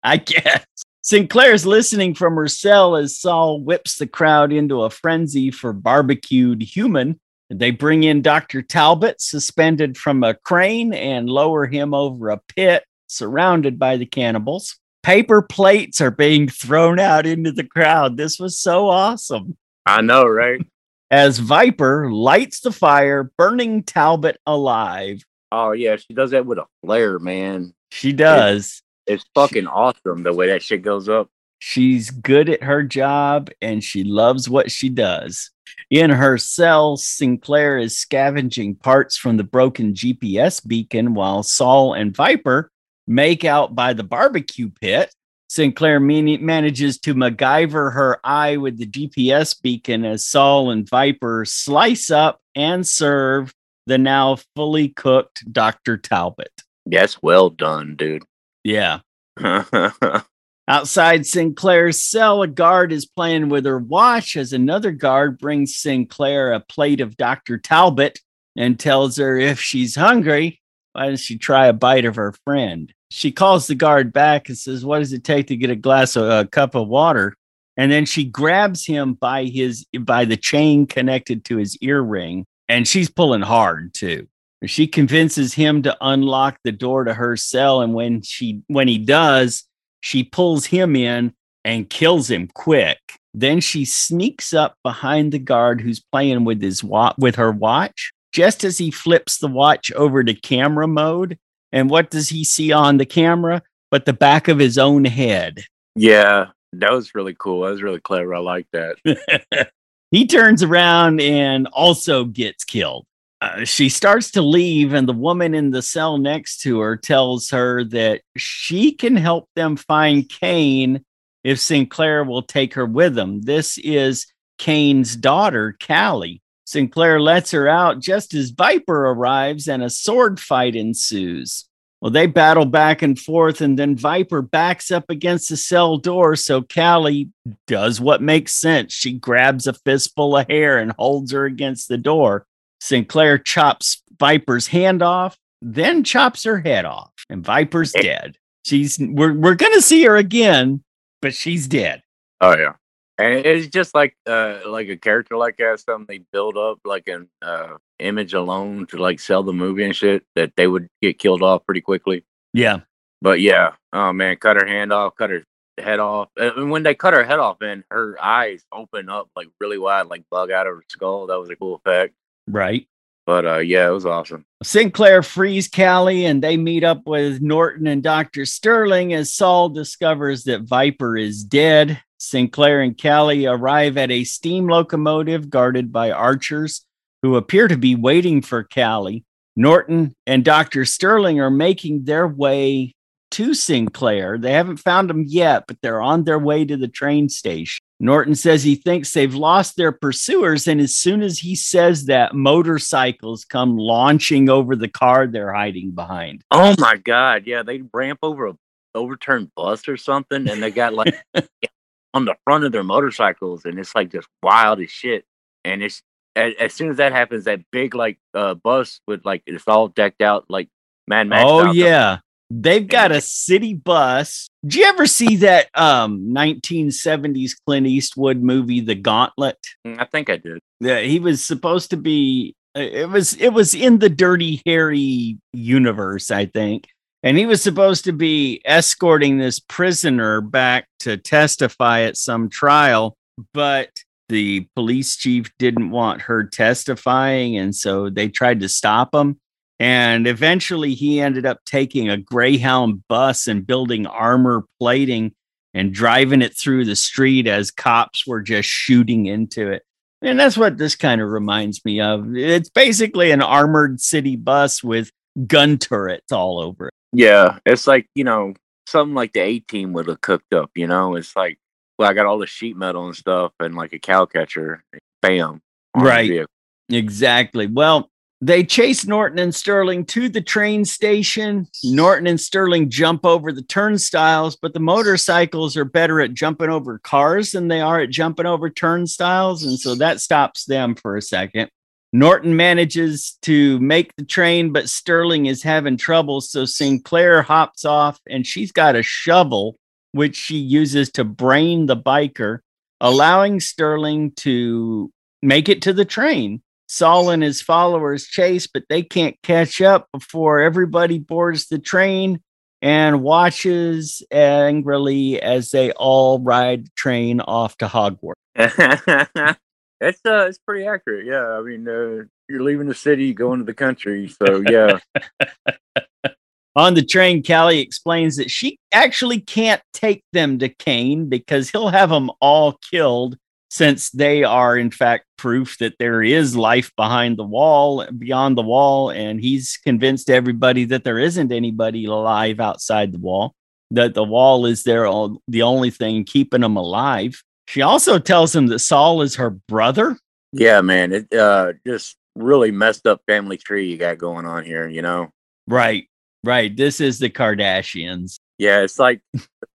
I guess. Sinclair's listening from her cell as Sol whips the crowd into a frenzy for barbecued human. They bring in Dr. Talbot, suspended from a crane, and lower him over a pit surrounded by the cannibals. Paper plates are being thrown out into the crowd. This was so awesome. I know, right? As Viper lights the fire, burning Talbot alive. Oh yeah, she does that with a flare, man. She does. It's fucking awesome the way that shit goes up. She's good at her job and she loves what she does. In her cell, Sinclair is scavenging parts from the broken GPS beacon while Sol and Viper make out by the barbecue pit. Sinclair mani- manages to MacGyver her eye with the GPS beacon as Sol and Viper slice up and serve the now fully cooked Dr. Talbot. That's well done, dude. Yeah. Outside Sinclair's cell, a guard is playing with her watch as another guard brings Sinclair a plate of Dr. Talbot and tells her if she's hungry, why doesn't she try a bite of her friend? She calls the guard back and says, What does it take to get a glass of a cup of water? And then she grabs him by his by the chain connected to his earring, and she's pulling hard too. She convinces him to unlock the door to her cell, and when she when he does, she pulls him in and kills him quick. Then she sneaks up behind the guard who's playing with his wa- with her watch. Just as he flips the watch over to camera mode, and what does he see on the camera? But the back of his own head. yeah, that was really cool. That was really clever. I like that. he turns around and also gets killed. Uh, she starts to leave, and the woman in the cell next to her tells her that she can help them find Kane if Sinclair will take her with him. This is Kane's daughter, Cally. Sinclair lets her out just as Viper arrives and a sword fight ensues. Well, they battle back and forth, and then Viper backs up against the cell door. So Cally does what makes sense. She grabs a fistful of hair and holds her against the door. Sinclair chops Viper's hand off, then chops her head off, and Viper's dead. She's we're we're gonna see her again, but she's dead. Oh yeah. And it's just like uh like a character like that, something they build up like an uh image alone to like sell the movie and shit that they would get killed off pretty quickly. Yeah. But yeah, oh man, cut her hand off, cut her head off. And when they cut her head off, and her eyes open up like really wide, like bug out of her skull. That was a cool effect. Right. But uh yeah, it was awesome. Sinclair frees Cally and they meet up with Norton and Dr. Sterling as Sol discovers that Viper is dead. Sinclair and Cally arrive at a steam locomotive guarded by archers who appear to be waiting for Cally. Norton and Dr. Sterling are making their way to Sinclair. They haven't found him yet, but they're on their way to the train station. Norton says he thinks they've lost their pursuers. And as soon as he says that, motorcycles come launching over the car they're hiding behind. Oh my god, yeah, they ramp over a overturned bus or something, and they got like on the front of their motorcycles, and it's like just wild as shit. And it's as, as soon as that happens, that big like uh bus with like it's all decked out like Mad Max. Oh yeah. They've got a city bus. Did you ever see that um 1970s Clint Eastwood movie The Gauntlet? Mm, I think I did. Yeah, he was supposed to be uh, it was it was in the Dirty Harry universe, I think. And he was supposed to be escorting this prisoner back to testify at some trial, but the police chief didn't want her testifying and so they tried to stop him and eventually he ended up taking a Greyhound bus and building armor plating and driving it through the street as cops were just shooting into it. And that's what this kind of reminds me of. It's basically an armored city bus with gun turrets all over it. Yeah, it's like you know something like the A team would have cooked up. You know, it's like well, I got all the sheet metal and stuff, and like a cow catcher. Bam, Right. vehicle. Exactly. Well, they chase Norton and Sterling to the train station. Norton and Sterling jump over the turnstiles, but the motorcycles are better at jumping over cars than they are at jumping over turnstiles. And so that stops them for a second. Norton manages to make the train, but Sterling is having trouble. So Sinclair hops off and she's got a shovel, which she uses to brain the biker, allowing Sterling to make it to the train. Sol and his followers chase, but they can't catch up before everybody boards the train and watches angrily as they all ride the train off to Hogwarts. it's uh, it's pretty accurate. Yeah, I mean, uh, you're leaving the city, going to the country. So yeah, On the train, Cally explains that she actually can't take them to Kane because he'll have them all killed since they are, in fact, proof that there is life behind the wall, beyond the wall. And he's convinced everybody that there isn't anybody alive outside the wall, that the wall is there, the only thing keeping them alive. She also tells him that Sol is her brother. yeah, man, it uh, just really messed up family tree you got going on here. You know, Right, right. This is the Kardashians. yeah, it's like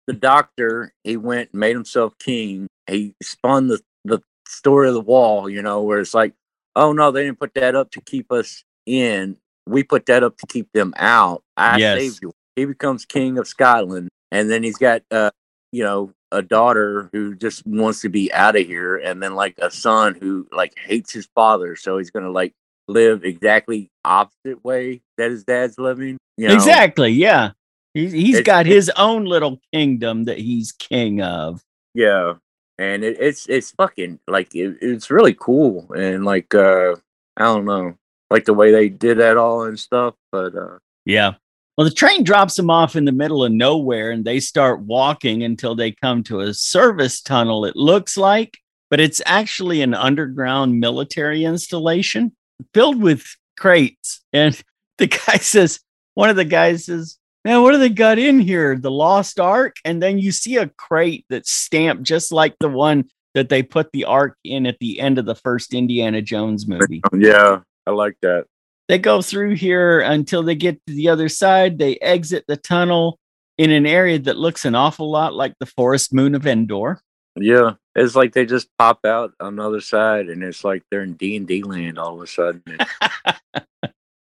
the doctor. He went, and made himself king. He spun the the story of the wall. You know, where it's like, oh no, they didn't put that up to keep us in. We put that up to keep them out. I Yes. saved you. He becomes king of Scotland, and then he's got, uh, you know, a daughter who just wants to be out of here, and then like a son who like hates his father, so he's gonna like live exactly opposite way that his dad's living. You know? Exactly. Yeah. He's, he's It's- got his own little kingdom that he's king of. Yeah, and it, it's it's fucking like it, it's really cool, and like uh I don't know, like the way they did that all and stuff. But uh Yeah. Well, the train drops them off in the middle of nowhere and they start walking until they come to a service tunnel, it looks like, but it's actually an underground military installation filled with crates. And the guy says, one of the guys says, Man, what do they got in here? The Lost Ark? And then you see a crate that's stamped just like the one that they put the Ark in at the end of the first Indiana Jones movie. yeah, I like that. They go through here until they get to the other side. They exit the tunnel in an area that looks an awful lot like the forest moon of Endor. Yeah, it's like they just pop out on the other side, and it's like they're in D and D land all of a sudden.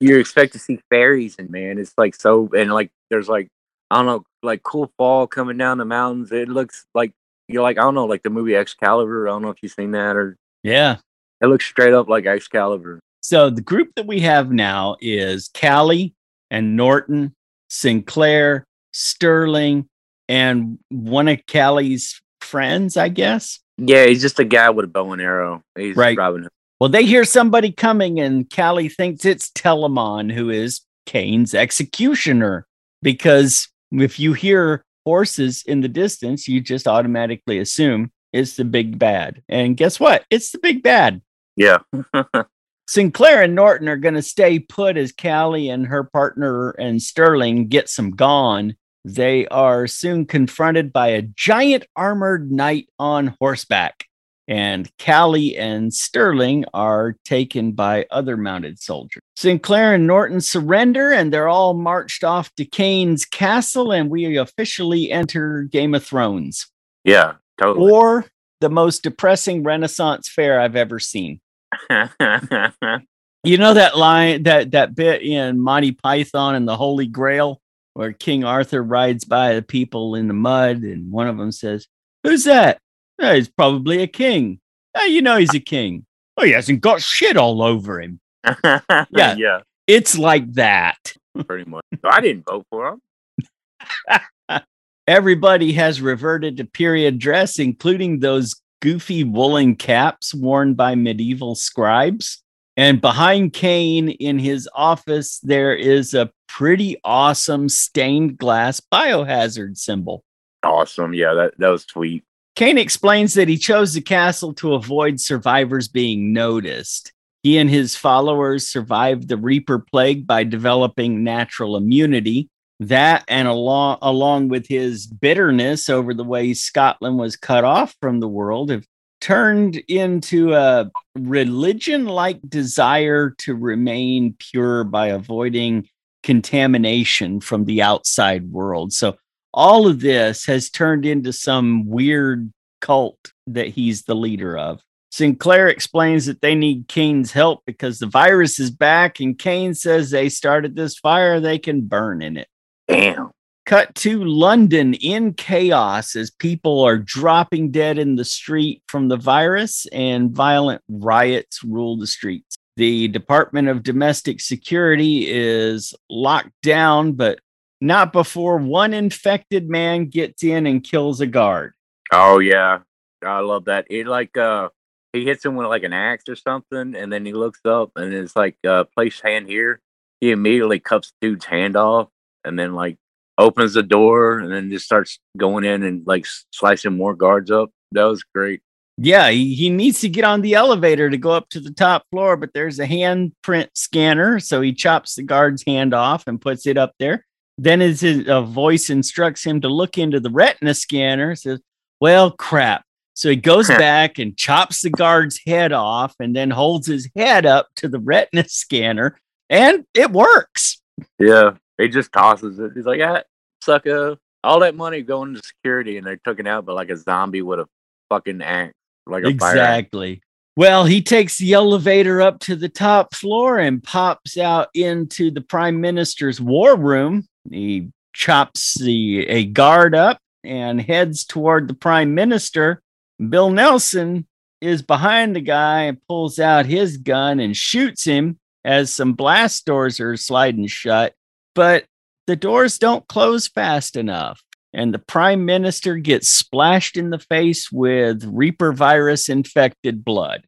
You expect to see fairies, and man, it's like so, and like there's like I don't know, like cool fall coming down the mountains. It looks like you're like I don't know, like the movie Excalibur. I don't know if you've seen that or Yeah. it looks straight up like Excalibur. So the group that we have now is Cally and Norton, Sinclair, Sterling, and one of Cally's friends, I guess. Yeah, he's just a guy with a bow and arrow. He's Right. Robin Hood. Well, they hear somebody coming, and Cally thinks it's Telemon, who is Kane's executioner. Because if you hear horses in the distance, you just automatically assume it's the big bad. And guess what? It's the big bad. Yeah. Sinclair and Norton are going to stay put as Cally and her partner and Sterling get some gone. They are soon confronted by a giant armored knight on horseback, and Cally and Sterling are taken by other mounted soldiers. Sinclair and Norton surrender, and they're all marched off to Kane's castle, and we officially enter Game of Thrones, Yeah, totally. or the most depressing Renaissance fair I've ever seen. You know that line that that bit in Monty Python and the Holy Grail where King Arthur rides by the people in the mud and one of them says, "Who's that?" "Oh, he's probably a king. "Oh, you know he's a king. Oh, he hasn't got shit all over him. yeah, yeah, It's like that. pretty much. I didn't vote for him. Everybody has reverted to period dress, including those goofy woolen caps worn by medieval scribes. And behind Kane in his office, there is a pretty awesome stained glass biohazard symbol. Awesome. Yeah, that that was sweet. Kane explains that he chose the castle to avoid survivors being noticed. He and his followers survived the Reaper plague by developing natural immunity. That, and along, along with his bitterness over the way Scotland was cut off from the world, have turned into a religion like desire to remain pure by avoiding contamination from the outside world. So, all of this has turned into some weird cult that he's the leader of. Sinclair explains that they need Kane's help because the virus is back, and Kane says they started this fire, they can burn in it. Damn. Cut to London in chaos as people are dropping dead in the street from the virus and violent riots rule the streets. The Department of Domestic Security is locked down, but not before one infected man gets in and kills a guard. Oh yeah, I love that. It like uh, he hits him with like an axe or something, and then he looks up and it's like uh, place hand here. He immediately cuts dude's hand off, and then like opens the door, and then just starts going in and like slicing more guards up. That was great. Yeah, he, he needs to get on the elevator to go up to the top floor, but there's a handprint scanner. So he chops the guard's hand off and puts it up there. Then his, a voice instructs him to look into the retina scanner. Says, Well, crap. So he goes back and chops the guard's head off and then holds his head up to the retina scanner, and it works. Yeah, he just tosses it. He's like, "Ah, sucker! All that money going to security, and they took it out, but like a zombie with a fucking axe, like a fire. Exactly. Well, he takes the elevator up to the top floor and pops out into the prime minister's war room. He chops the a guard up and heads toward the prime minister. Bill Nelson is behind the guy and pulls out his gun and shoots him as some blast doors are sliding shut. But the doors don't close fast enough and the prime minister gets splashed in the face with Reaper virus infected blood.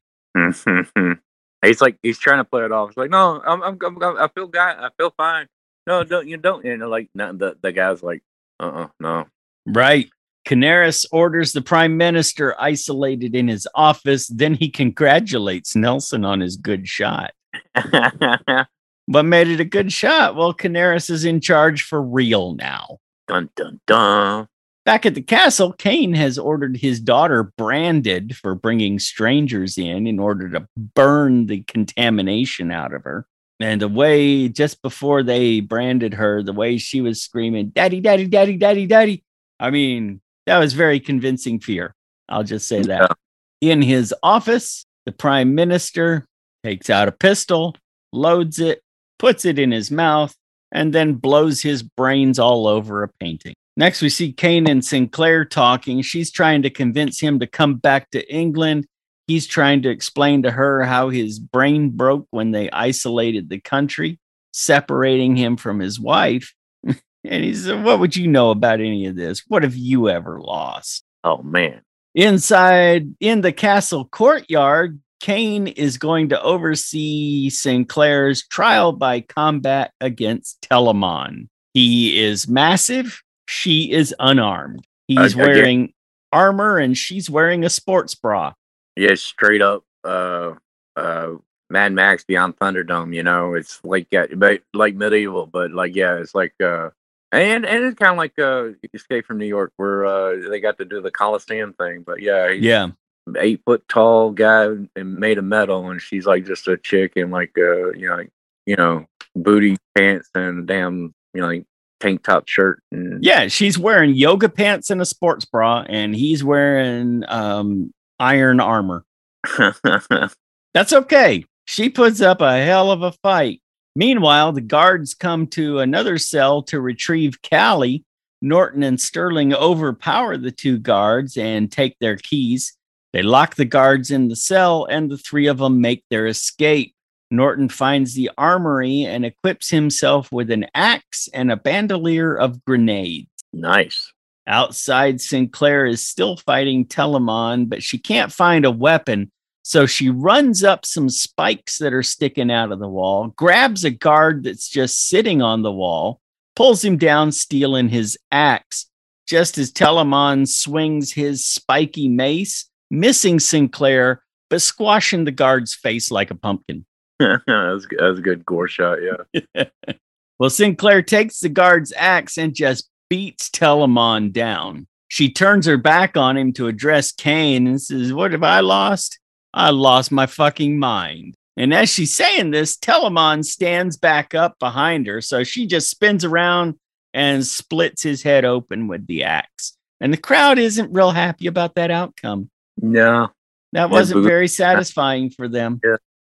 He's like he's trying to put it off. He's like, no, I'm, I'm, I'm I feel guy, I feel fine. No, don't you don't. And like, no, the the guy's like, uh, uh no. Right. Canaris orders the prime minister isolated in his office. Then he congratulates Nelson on his good shot. What made it a good shot? Well, Canaris is in charge for real now. dun dun dun. Back at the castle, Kane has ordered his daughter branded for bringing strangers in in order to burn the contamination out of her. And the way, just before they branded her, the way she was screaming, Daddy, Daddy, Daddy, Daddy, Daddy. I mean, that was very convincing fear. I'll just say that. In his office, the prime minister takes out a pistol, loads it, puts it in his mouth, and then blows his brains all over a painting. Next, we see Kane and Sinclair talking. She's trying to convince him to come back to England. He's trying to explain to her how his brain broke when they isolated the country, separating him from his wife. and he said, What would you know about any of this? What have you ever lost? Oh man. Inside in the castle courtyard, Kane is going to oversee Sinclair's trial by combat against Telemon. He is massive. She is unarmed. He's get- wearing armor and she's wearing a sports bra. Yeah, straight up. Uh, uh, Mad Max Beyond Thunderdome. You know, it's like uh, but like medieval, but like yeah, it's like uh, And and it's kind of like uh, Escape from New York, where uh, they got to do the Coliseum thing. But yeah, he's Yeah. eight foot tall guy and made of metal, and she's like just a chick in like uh, you know, like, you know, booty pants and damn you know like tank top shirt. And Yeah, she's wearing yoga pants and a sports bra, and he's wearing um, iron armor. That's okay. She puts up a hell of a fight. Meanwhile, the guards come to another cell to retrieve Cally. Norton and Sterling overpower the two guards and take their keys. They lock the guards in the cell, and the three of them make their escape. Norton finds the armory and equips himself with an axe and a bandolier of grenades. nice. Outside, Sinclair is still fighting Telemon, but she can't find a weapon. So she runs up some spikes that are sticking out of the wall, grabs a guard that's just sitting on the wall, pulls him down, stealing his axe. Just as Telemon swings his spiky mace, missing Sinclair, but squashing the guard's face like a pumpkin. that, was, that was a good gore shot. Yeah. Well, Sinclair takes the guard's axe and just beats Telemon down. She turns her back on him to address Kane and says, What have I lost? I lost my fucking mind. And as she's saying this, Telemon stands back up behind her. So she just spins around and splits his head open with the axe. And the crowd isn't real happy about that outcome. No, That wasn't very satisfying for them.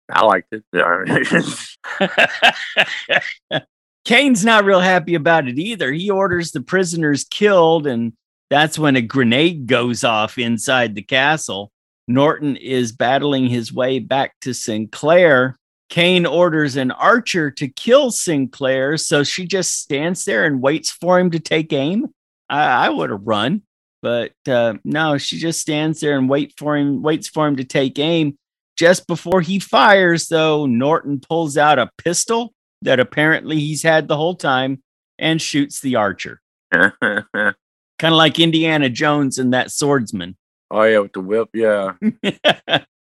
I liked it. Kane's not real happy about it either. He orders the prisoners killed, and that's when a grenade goes off inside the castle. Norton is battling his way back to Sinclair. Kane orders an archer to kill Sinclair, so she just stands there and waits for him to take aim. I, I would have run, but uh, no, she just stands there and wait for him, waits for him to take aim. Just before he fires, though, Norton pulls out a pistol that apparently he's had the whole time and shoots the archer. Kind of like Indiana Jones and that swordsman. Oh, yeah, with the whip. Yeah.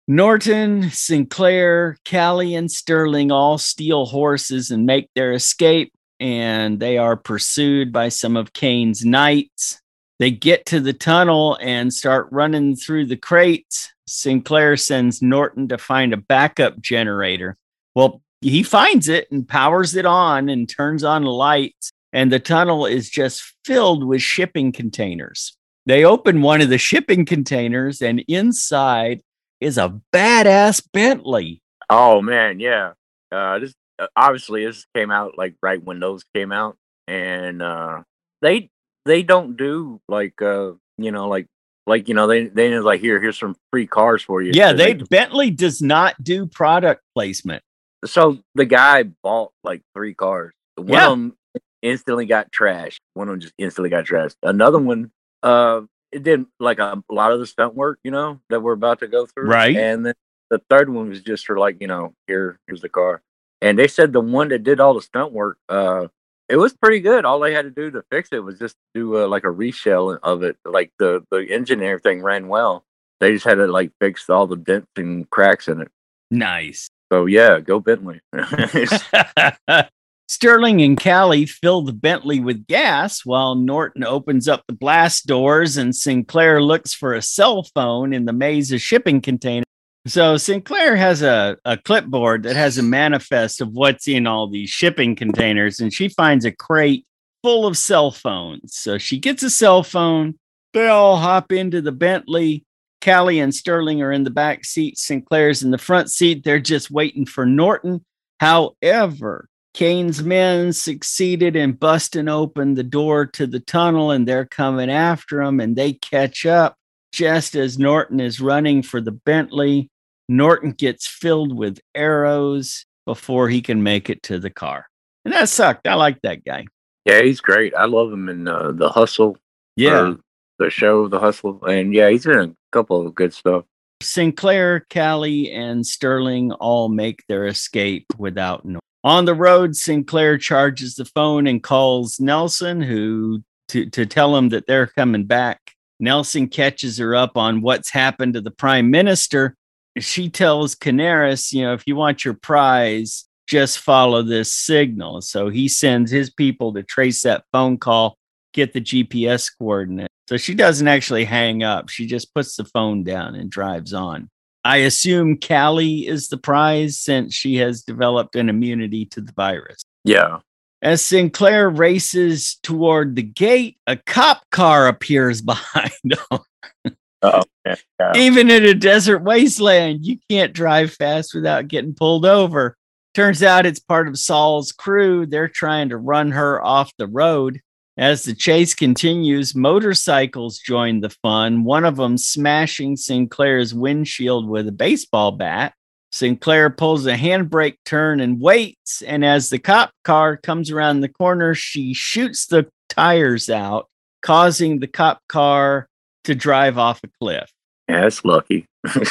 Norton, Sinclair, Cally, and Sterling all steal horses and make their escape, and they are pursued by some of Kane's knights. They get to the tunnel and start running through the crates. Sinclair sends Norton to find a backup generator. Well, he finds it and powers it on and turns on lights, and the tunnel is just filled with shipping containers. They open one of the shipping containers, and inside is a badass Bentley. Oh man, yeah. Uh, this uh, obviously this came out like right when those came out, and uh, they they don't do like uh you know like like you know they they just like here here's some free cars for you. Yeah, they Bentley does not do product placement. so the guy bought like three cars. One Yeah. of them instantly got trashed. One of them just instantly got trashed. Another one, uh, it did like a, lot of the stunt work, you know, that we're about to go through. Right. And then the third one was just for like, you know, here, here's the car. And they said the one that did all the stunt work, uh, it was pretty good. All they had to do to fix it was just do uh, like a reshell of it. Like the the engine and everything ran well. They just had to like fix all the dents and cracks in it. Nice. So yeah, go Bentley. Sterling and Cally fill the Bentley with gas while Norton opens up the blast doors and Sinclair looks for a cell phone in the maze of shipping containers. So Sinclair has a, a clipboard that has a manifest of what's in all these shipping containers, and she finds a crate full of cell phones. So she gets a cell phone. They all hop into the Bentley. Cally and Sterling are in the back seat. Sinclair's in the front seat. They're just waiting for Norton. However, Kane's men succeeded in busting open the door to the tunnel and they're coming after him and they catch up just as Norton is running for the Bentley. Norton gets filled with arrows before he can make it to the car. And that sucked. I like that guy. Yeah, he's great. I love him in uh, the Hustle. Yeah. the show, the Hustle, and yeah, he's in a couple of good stuff. Sinclair, Cally, and Sterling all make their escape without noise. On the road, Sinclair charges the phone and calls Nelson, who to, to tell him that they're coming back. Nelson catches her up on what's happened to the prime minister. She tells Canaris, you know, if you want your prize, just follow this signal. So he sends his people to trace that phone call, get the GPS coordinate. So she doesn't actually hang up. She just puts the phone down and drives on. I assume Cally is the prize since she has developed an immunity to the virus. Yeah. As Sinclair races toward the gate, a cop car appears behind him. Oh, yeah. yeah. Even in a desert wasteland, you can't drive fast without getting pulled over. Turns out it's part of Sol's crew. They're trying to run her off the road. As the chase continues, motorcycles join the fun, one of them smashing Sinclair's windshield with a baseball bat. Sinclair pulls a handbrake turn and waits. And as the cop car comes around the corner, she shoots the tires out, causing the cop car to drive off a cliff. Yeah, that's lucky.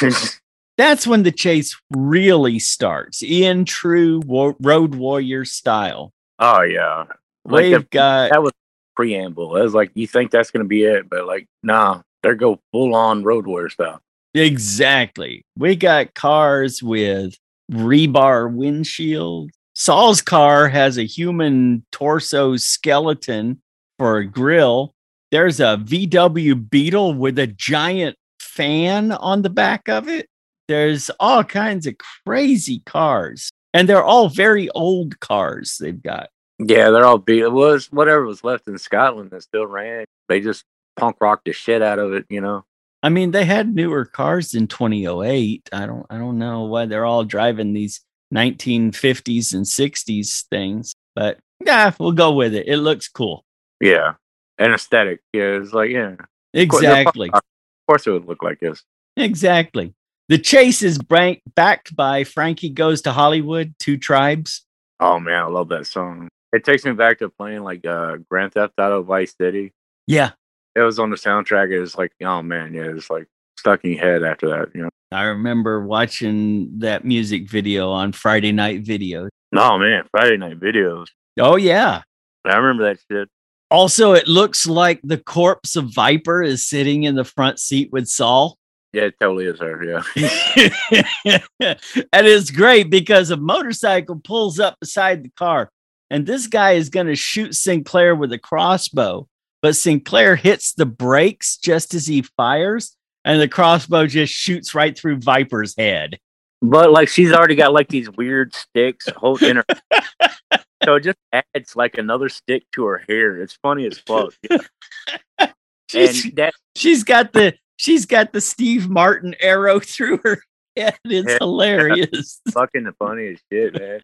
That's when the chase really starts in true war- road warrior style. oh yeah. Like We've got that was preamble. It was like you think that's gonna be it, but like, nah, they're go full on road warrior style. Exactly. We got cars with rebar windshield. Sol's car has a human torso skeleton for a grill. There's a VW Beetle with a giant fan on the back of it. There's all kinds of crazy cars, and they're all very old cars they've got. Yeah, they're all beat. It was whatever was left in Scotland that still ran. They just punk rocked the shit out of it, you know. I mean, they had newer cars in 2008. I don't I don't know why they're all driving these 1950s and 60s things, but yeah, we'll go with it. It looks cool. Yeah, and aesthetic. Yeah, it's like yeah, Exactly. Of course, it would look like this. Exactly. The chase is brank- backed by Frankie Goes to Hollywood, Two Tribes. Oh man, I love that song. It takes me back to playing like uh, Grand Theft Auto Vice City. Yeah, It was on the soundtrack. It was like, oh man, yeah, it's like stuck in your head after that. You know. I remember watching that music video on Friday Night Video. No man, Friday night videos. Oh, yeah. I remember that shit. Also, it looks like the corpse of Viper is sitting in the front seat with Sol. Yeah, it totally is her. Yeah. and it's great because a motorcycle pulls up beside the car, and this guy is going to shoot Sinclair with a crossbow. But Sinclair hits the brakes just as he fires, and the crossbow just shoots right through Viper's head. But like she's already got like these weird sticks holding her. so it just adds like another stick to her hair. It's funny as fuck. Yeah. She's, that she's got the she's got the Steve Martin arrow through her head. It's Yeah. hilarious. fucking the funniest shit, man.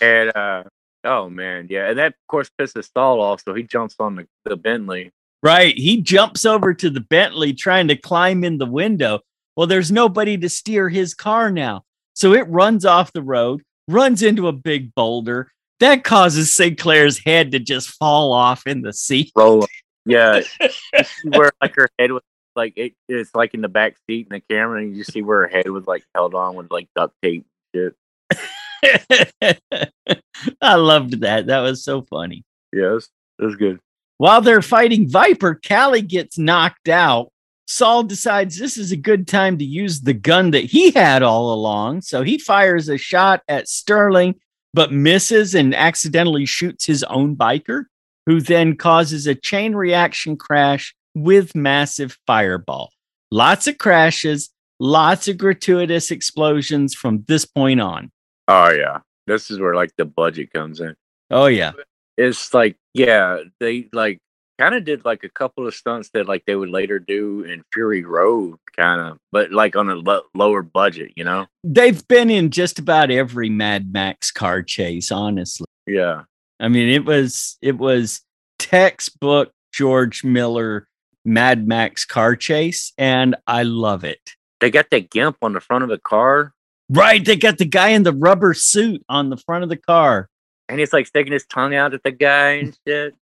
and uh oh man, yeah. And that of course pisses Sol off, so he jumps on the, the Bentley. Right. He jumps over to the Bentley trying to climb in the window. Well, there's nobody to steer his car now. So it runs off the road, runs into a big boulder. That causes Sinclair's head to just fall off in the seat. Roll up. Yeah. where like her head was like it, it's like in the back seat in the camera and you just see where her head was like held on with like duct tape shit. I loved that. That was so funny. Yes. It was good. While they're fighting Viper, Cally gets knocked out. Sol decides this is a good time to use the gun that he had all along. So he fires a shot at Sterling, but misses and accidentally shoots his own biker, who then causes a chain reaction crash with massive fireball. Lots of crashes, lots of gratuitous explosions from this point on. Oh yeah. This is where like the budget comes in. Oh, yeah. it's like yeah they like kind of did like a couple of stunts that like they would later do in fury road kind of but like on a lo- lower budget you know They've been in just about every Mad Max car chase, honestly. yeah I mean, it was it was textbook George Miller Mad Max car chase, and I love it. they got that gimp on the front of the car Right, they got the guy in the rubber suit on the front of the car. and he's like sticking his tongue out at the guy and shit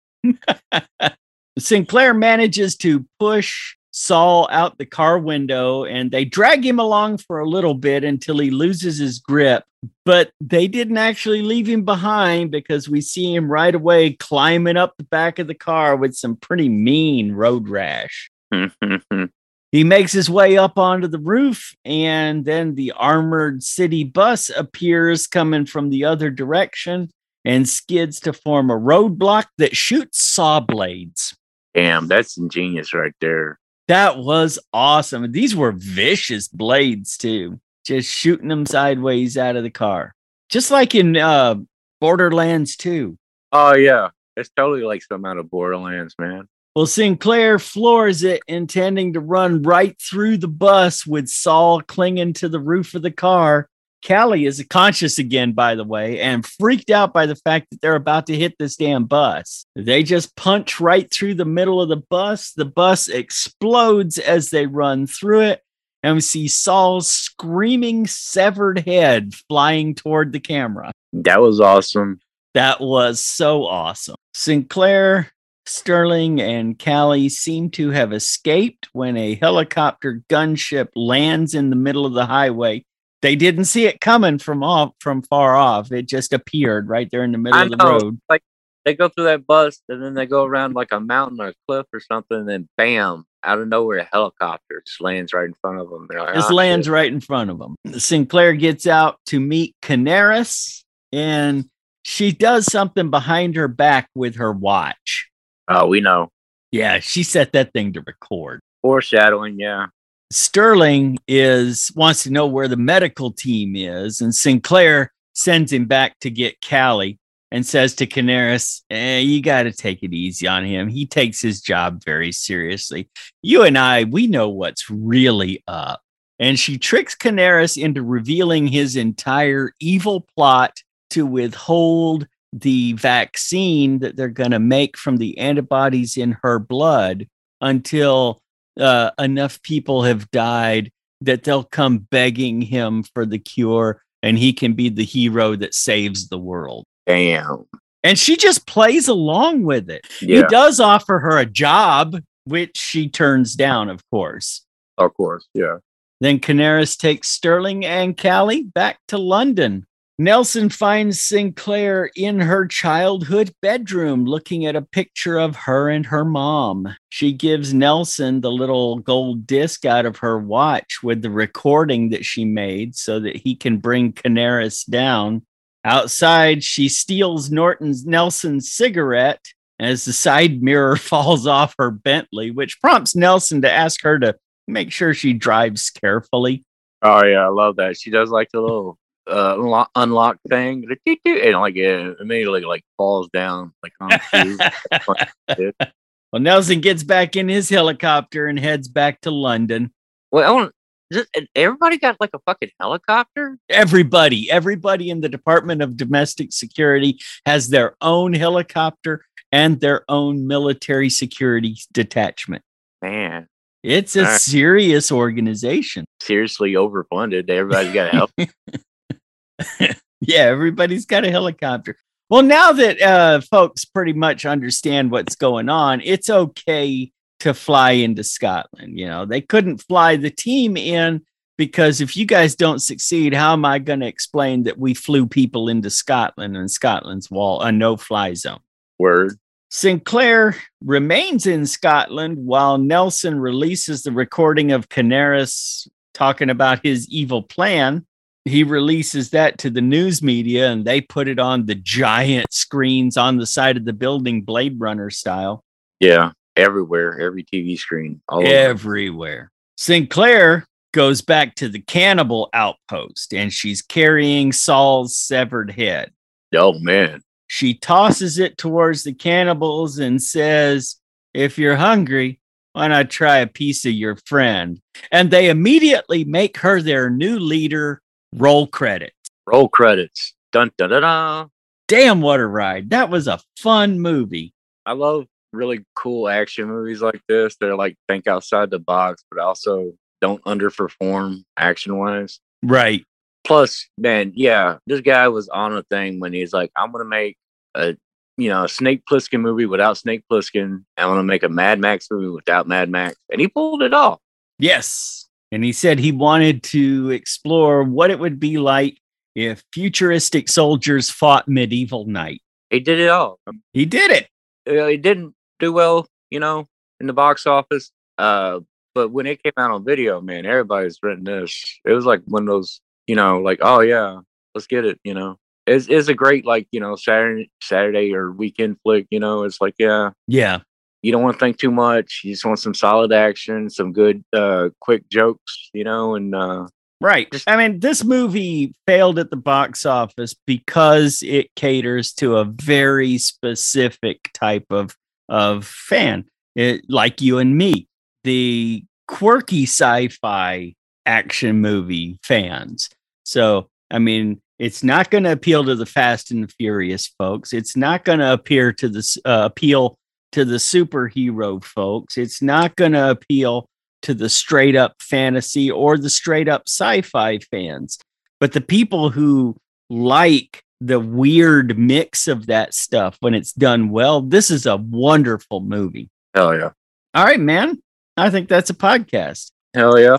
Sinclair manages to push Sol out the car window and they drag him along for a little bit until he loses his grip. But they didn't actually leave him behind because we see him right away climbing up the back of the car with some pretty mean road rash. He makes his way up onto the roof, and then the armored city bus appears coming from the other direction and skids to form a roadblock that shoots saw blades. Damn, that's ingenious right there. That was awesome. These were vicious blades, too, just shooting them sideways out of the car, just like in uh, Borderlands 2. Oh yeah, it's totally like some out of Borderlands, man. Well, Sinclair floors it, intending to run right through the bus with Sol clinging to the roof of the car. Cally is conscious again, by the way, and freaked out by the fact that they're about to hit this damn bus. They just punch right through the middle of the bus. The bus explodes as they run through it, and we see Sol's screaming severed head flying toward the camera. That was awesome. That was so awesome. Sinclair, Sterling, and Cally seem to have escaped when a helicopter gunship lands in the middle of the highway. They didn't see it coming from off from far off. It just appeared right there in the middle I of the know. road. Like they go through that bus and then they go around like a mountain or a cliff or something, and then bam, out of nowhere, a helicopter just lands right in front of them. Like, Just "Ah, lands shit." right in front of them. Sinclair gets out to meet Canaris, and she does something behind her back with her watch. Oh, we know. Yeah, she set that thing to record. Foreshadowing, yeah. Sterling is wants to know where the medical team is, and Sinclair sends him back to get Cally and says to Canaris, eh, "You got to take it easy on him. He takes his job very seriously. You and I, we know what's really up." And she tricks Canaris into revealing his entire evil plot to withhold the vaccine that they're going to make from the antibodies in her blood until uh, enough people have died that they'll come begging him for the cure and he can be the hero that saves the world. Damn. And she just plays along with it. He does offer her a job, which she turns down, of course. of course. Yeah. Then Canaris takes Sterling and Cally back to London. Nelson finds Sinclair in her childhood bedroom looking at a picture of her and her mom. She gives Nelson the little gold disc out of her watch with the recording that she made so that he can bring Canaris down. Outside, she steals Norton's Nelson's cigarette as the side mirror falls off her Bentley, which prompts Nelson to ask her to make sure she drives carefully. Oh yeah, I love that. She does like the little uh unlock, unlock thing, and like it immediately like falls down like on. Well, Nelson gets back in his helicopter and heads back to London. Well, just everybody got like a fucking helicopter. Everybody, everybody in the Department of Domestic Security has their own helicopter and their own military security detachment. Man, It's a Alright. serious organization. seriously overfunded. Everybody's got to help. Yeah, everybody's got a helicopter. Well, now that uh, folks pretty much understand what's going on, it's okay to fly into Scotland. You know, they couldn't fly the team in because if you guys don't succeed, how am I going to explain that we flew people into Scotland and Scotland's wall a no fly zone? Word. Sinclair remains in Scotland while Nelson releases the recording of Canaris talking about his evil plan. He releases that to the news media and they put it on the giant screens on the side of the building, Blade Runner style, Yeah, everywhere, every TV screen, all over. everywhere. Sinclair goes back to the cannibal outpost and she's carrying Sol's severed head. Oh man, She tosses it towards the cannibals and says, If you're hungry, why not try a piece of your friend? And they immediately make her their new leader. Roll credits. roll credits. Dun dun dun dun. Damn, what a ride. That was a fun movie. I love really cool action movies like this. They're like think outside the box, but also don't underperform action wise. Right. Plus, man, yeah, this guy was on a thing when he's like, I'm gonna make a you know a Snake Plissken movie without Snake Plissken. I'm gonna make a Mad Max movie without Mad Max, and he pulled it off. Yes. And he said he wanted to explore what it would be like if futuristic soldiers fought medieval knight. He did it all. He did it. Uh, It didn't do well, you know, in the box office. Uh, but when it came out on video, man, everybody's renting this. It was like one of those, you know, like, oh yeah, let's get it. You know, it's it's a great like you know Saturday Saturday or weekend flick. You know, it's like yeah, Yeah. You don't want to think too much. You just want some solid action, some good uh quick jokes. You know, and uh Right. I mean, this movie failed at the box office because it caters to a very specific type of of fan, it, like you and me, the quirky sci-fi action movie fans. So, I mean, it's not going to appeal to the Fast and the Furious folks. It's not going to appear to the uh, appeal to the superhero folks. It's not going to appeal to the straight up fantasy or the straight up sci fi fans. But the people who like the weird mix of that stuff when it's done well, this is a wonderful movie. hell yeah, All right, man. I think that's a podcast. hell yeah.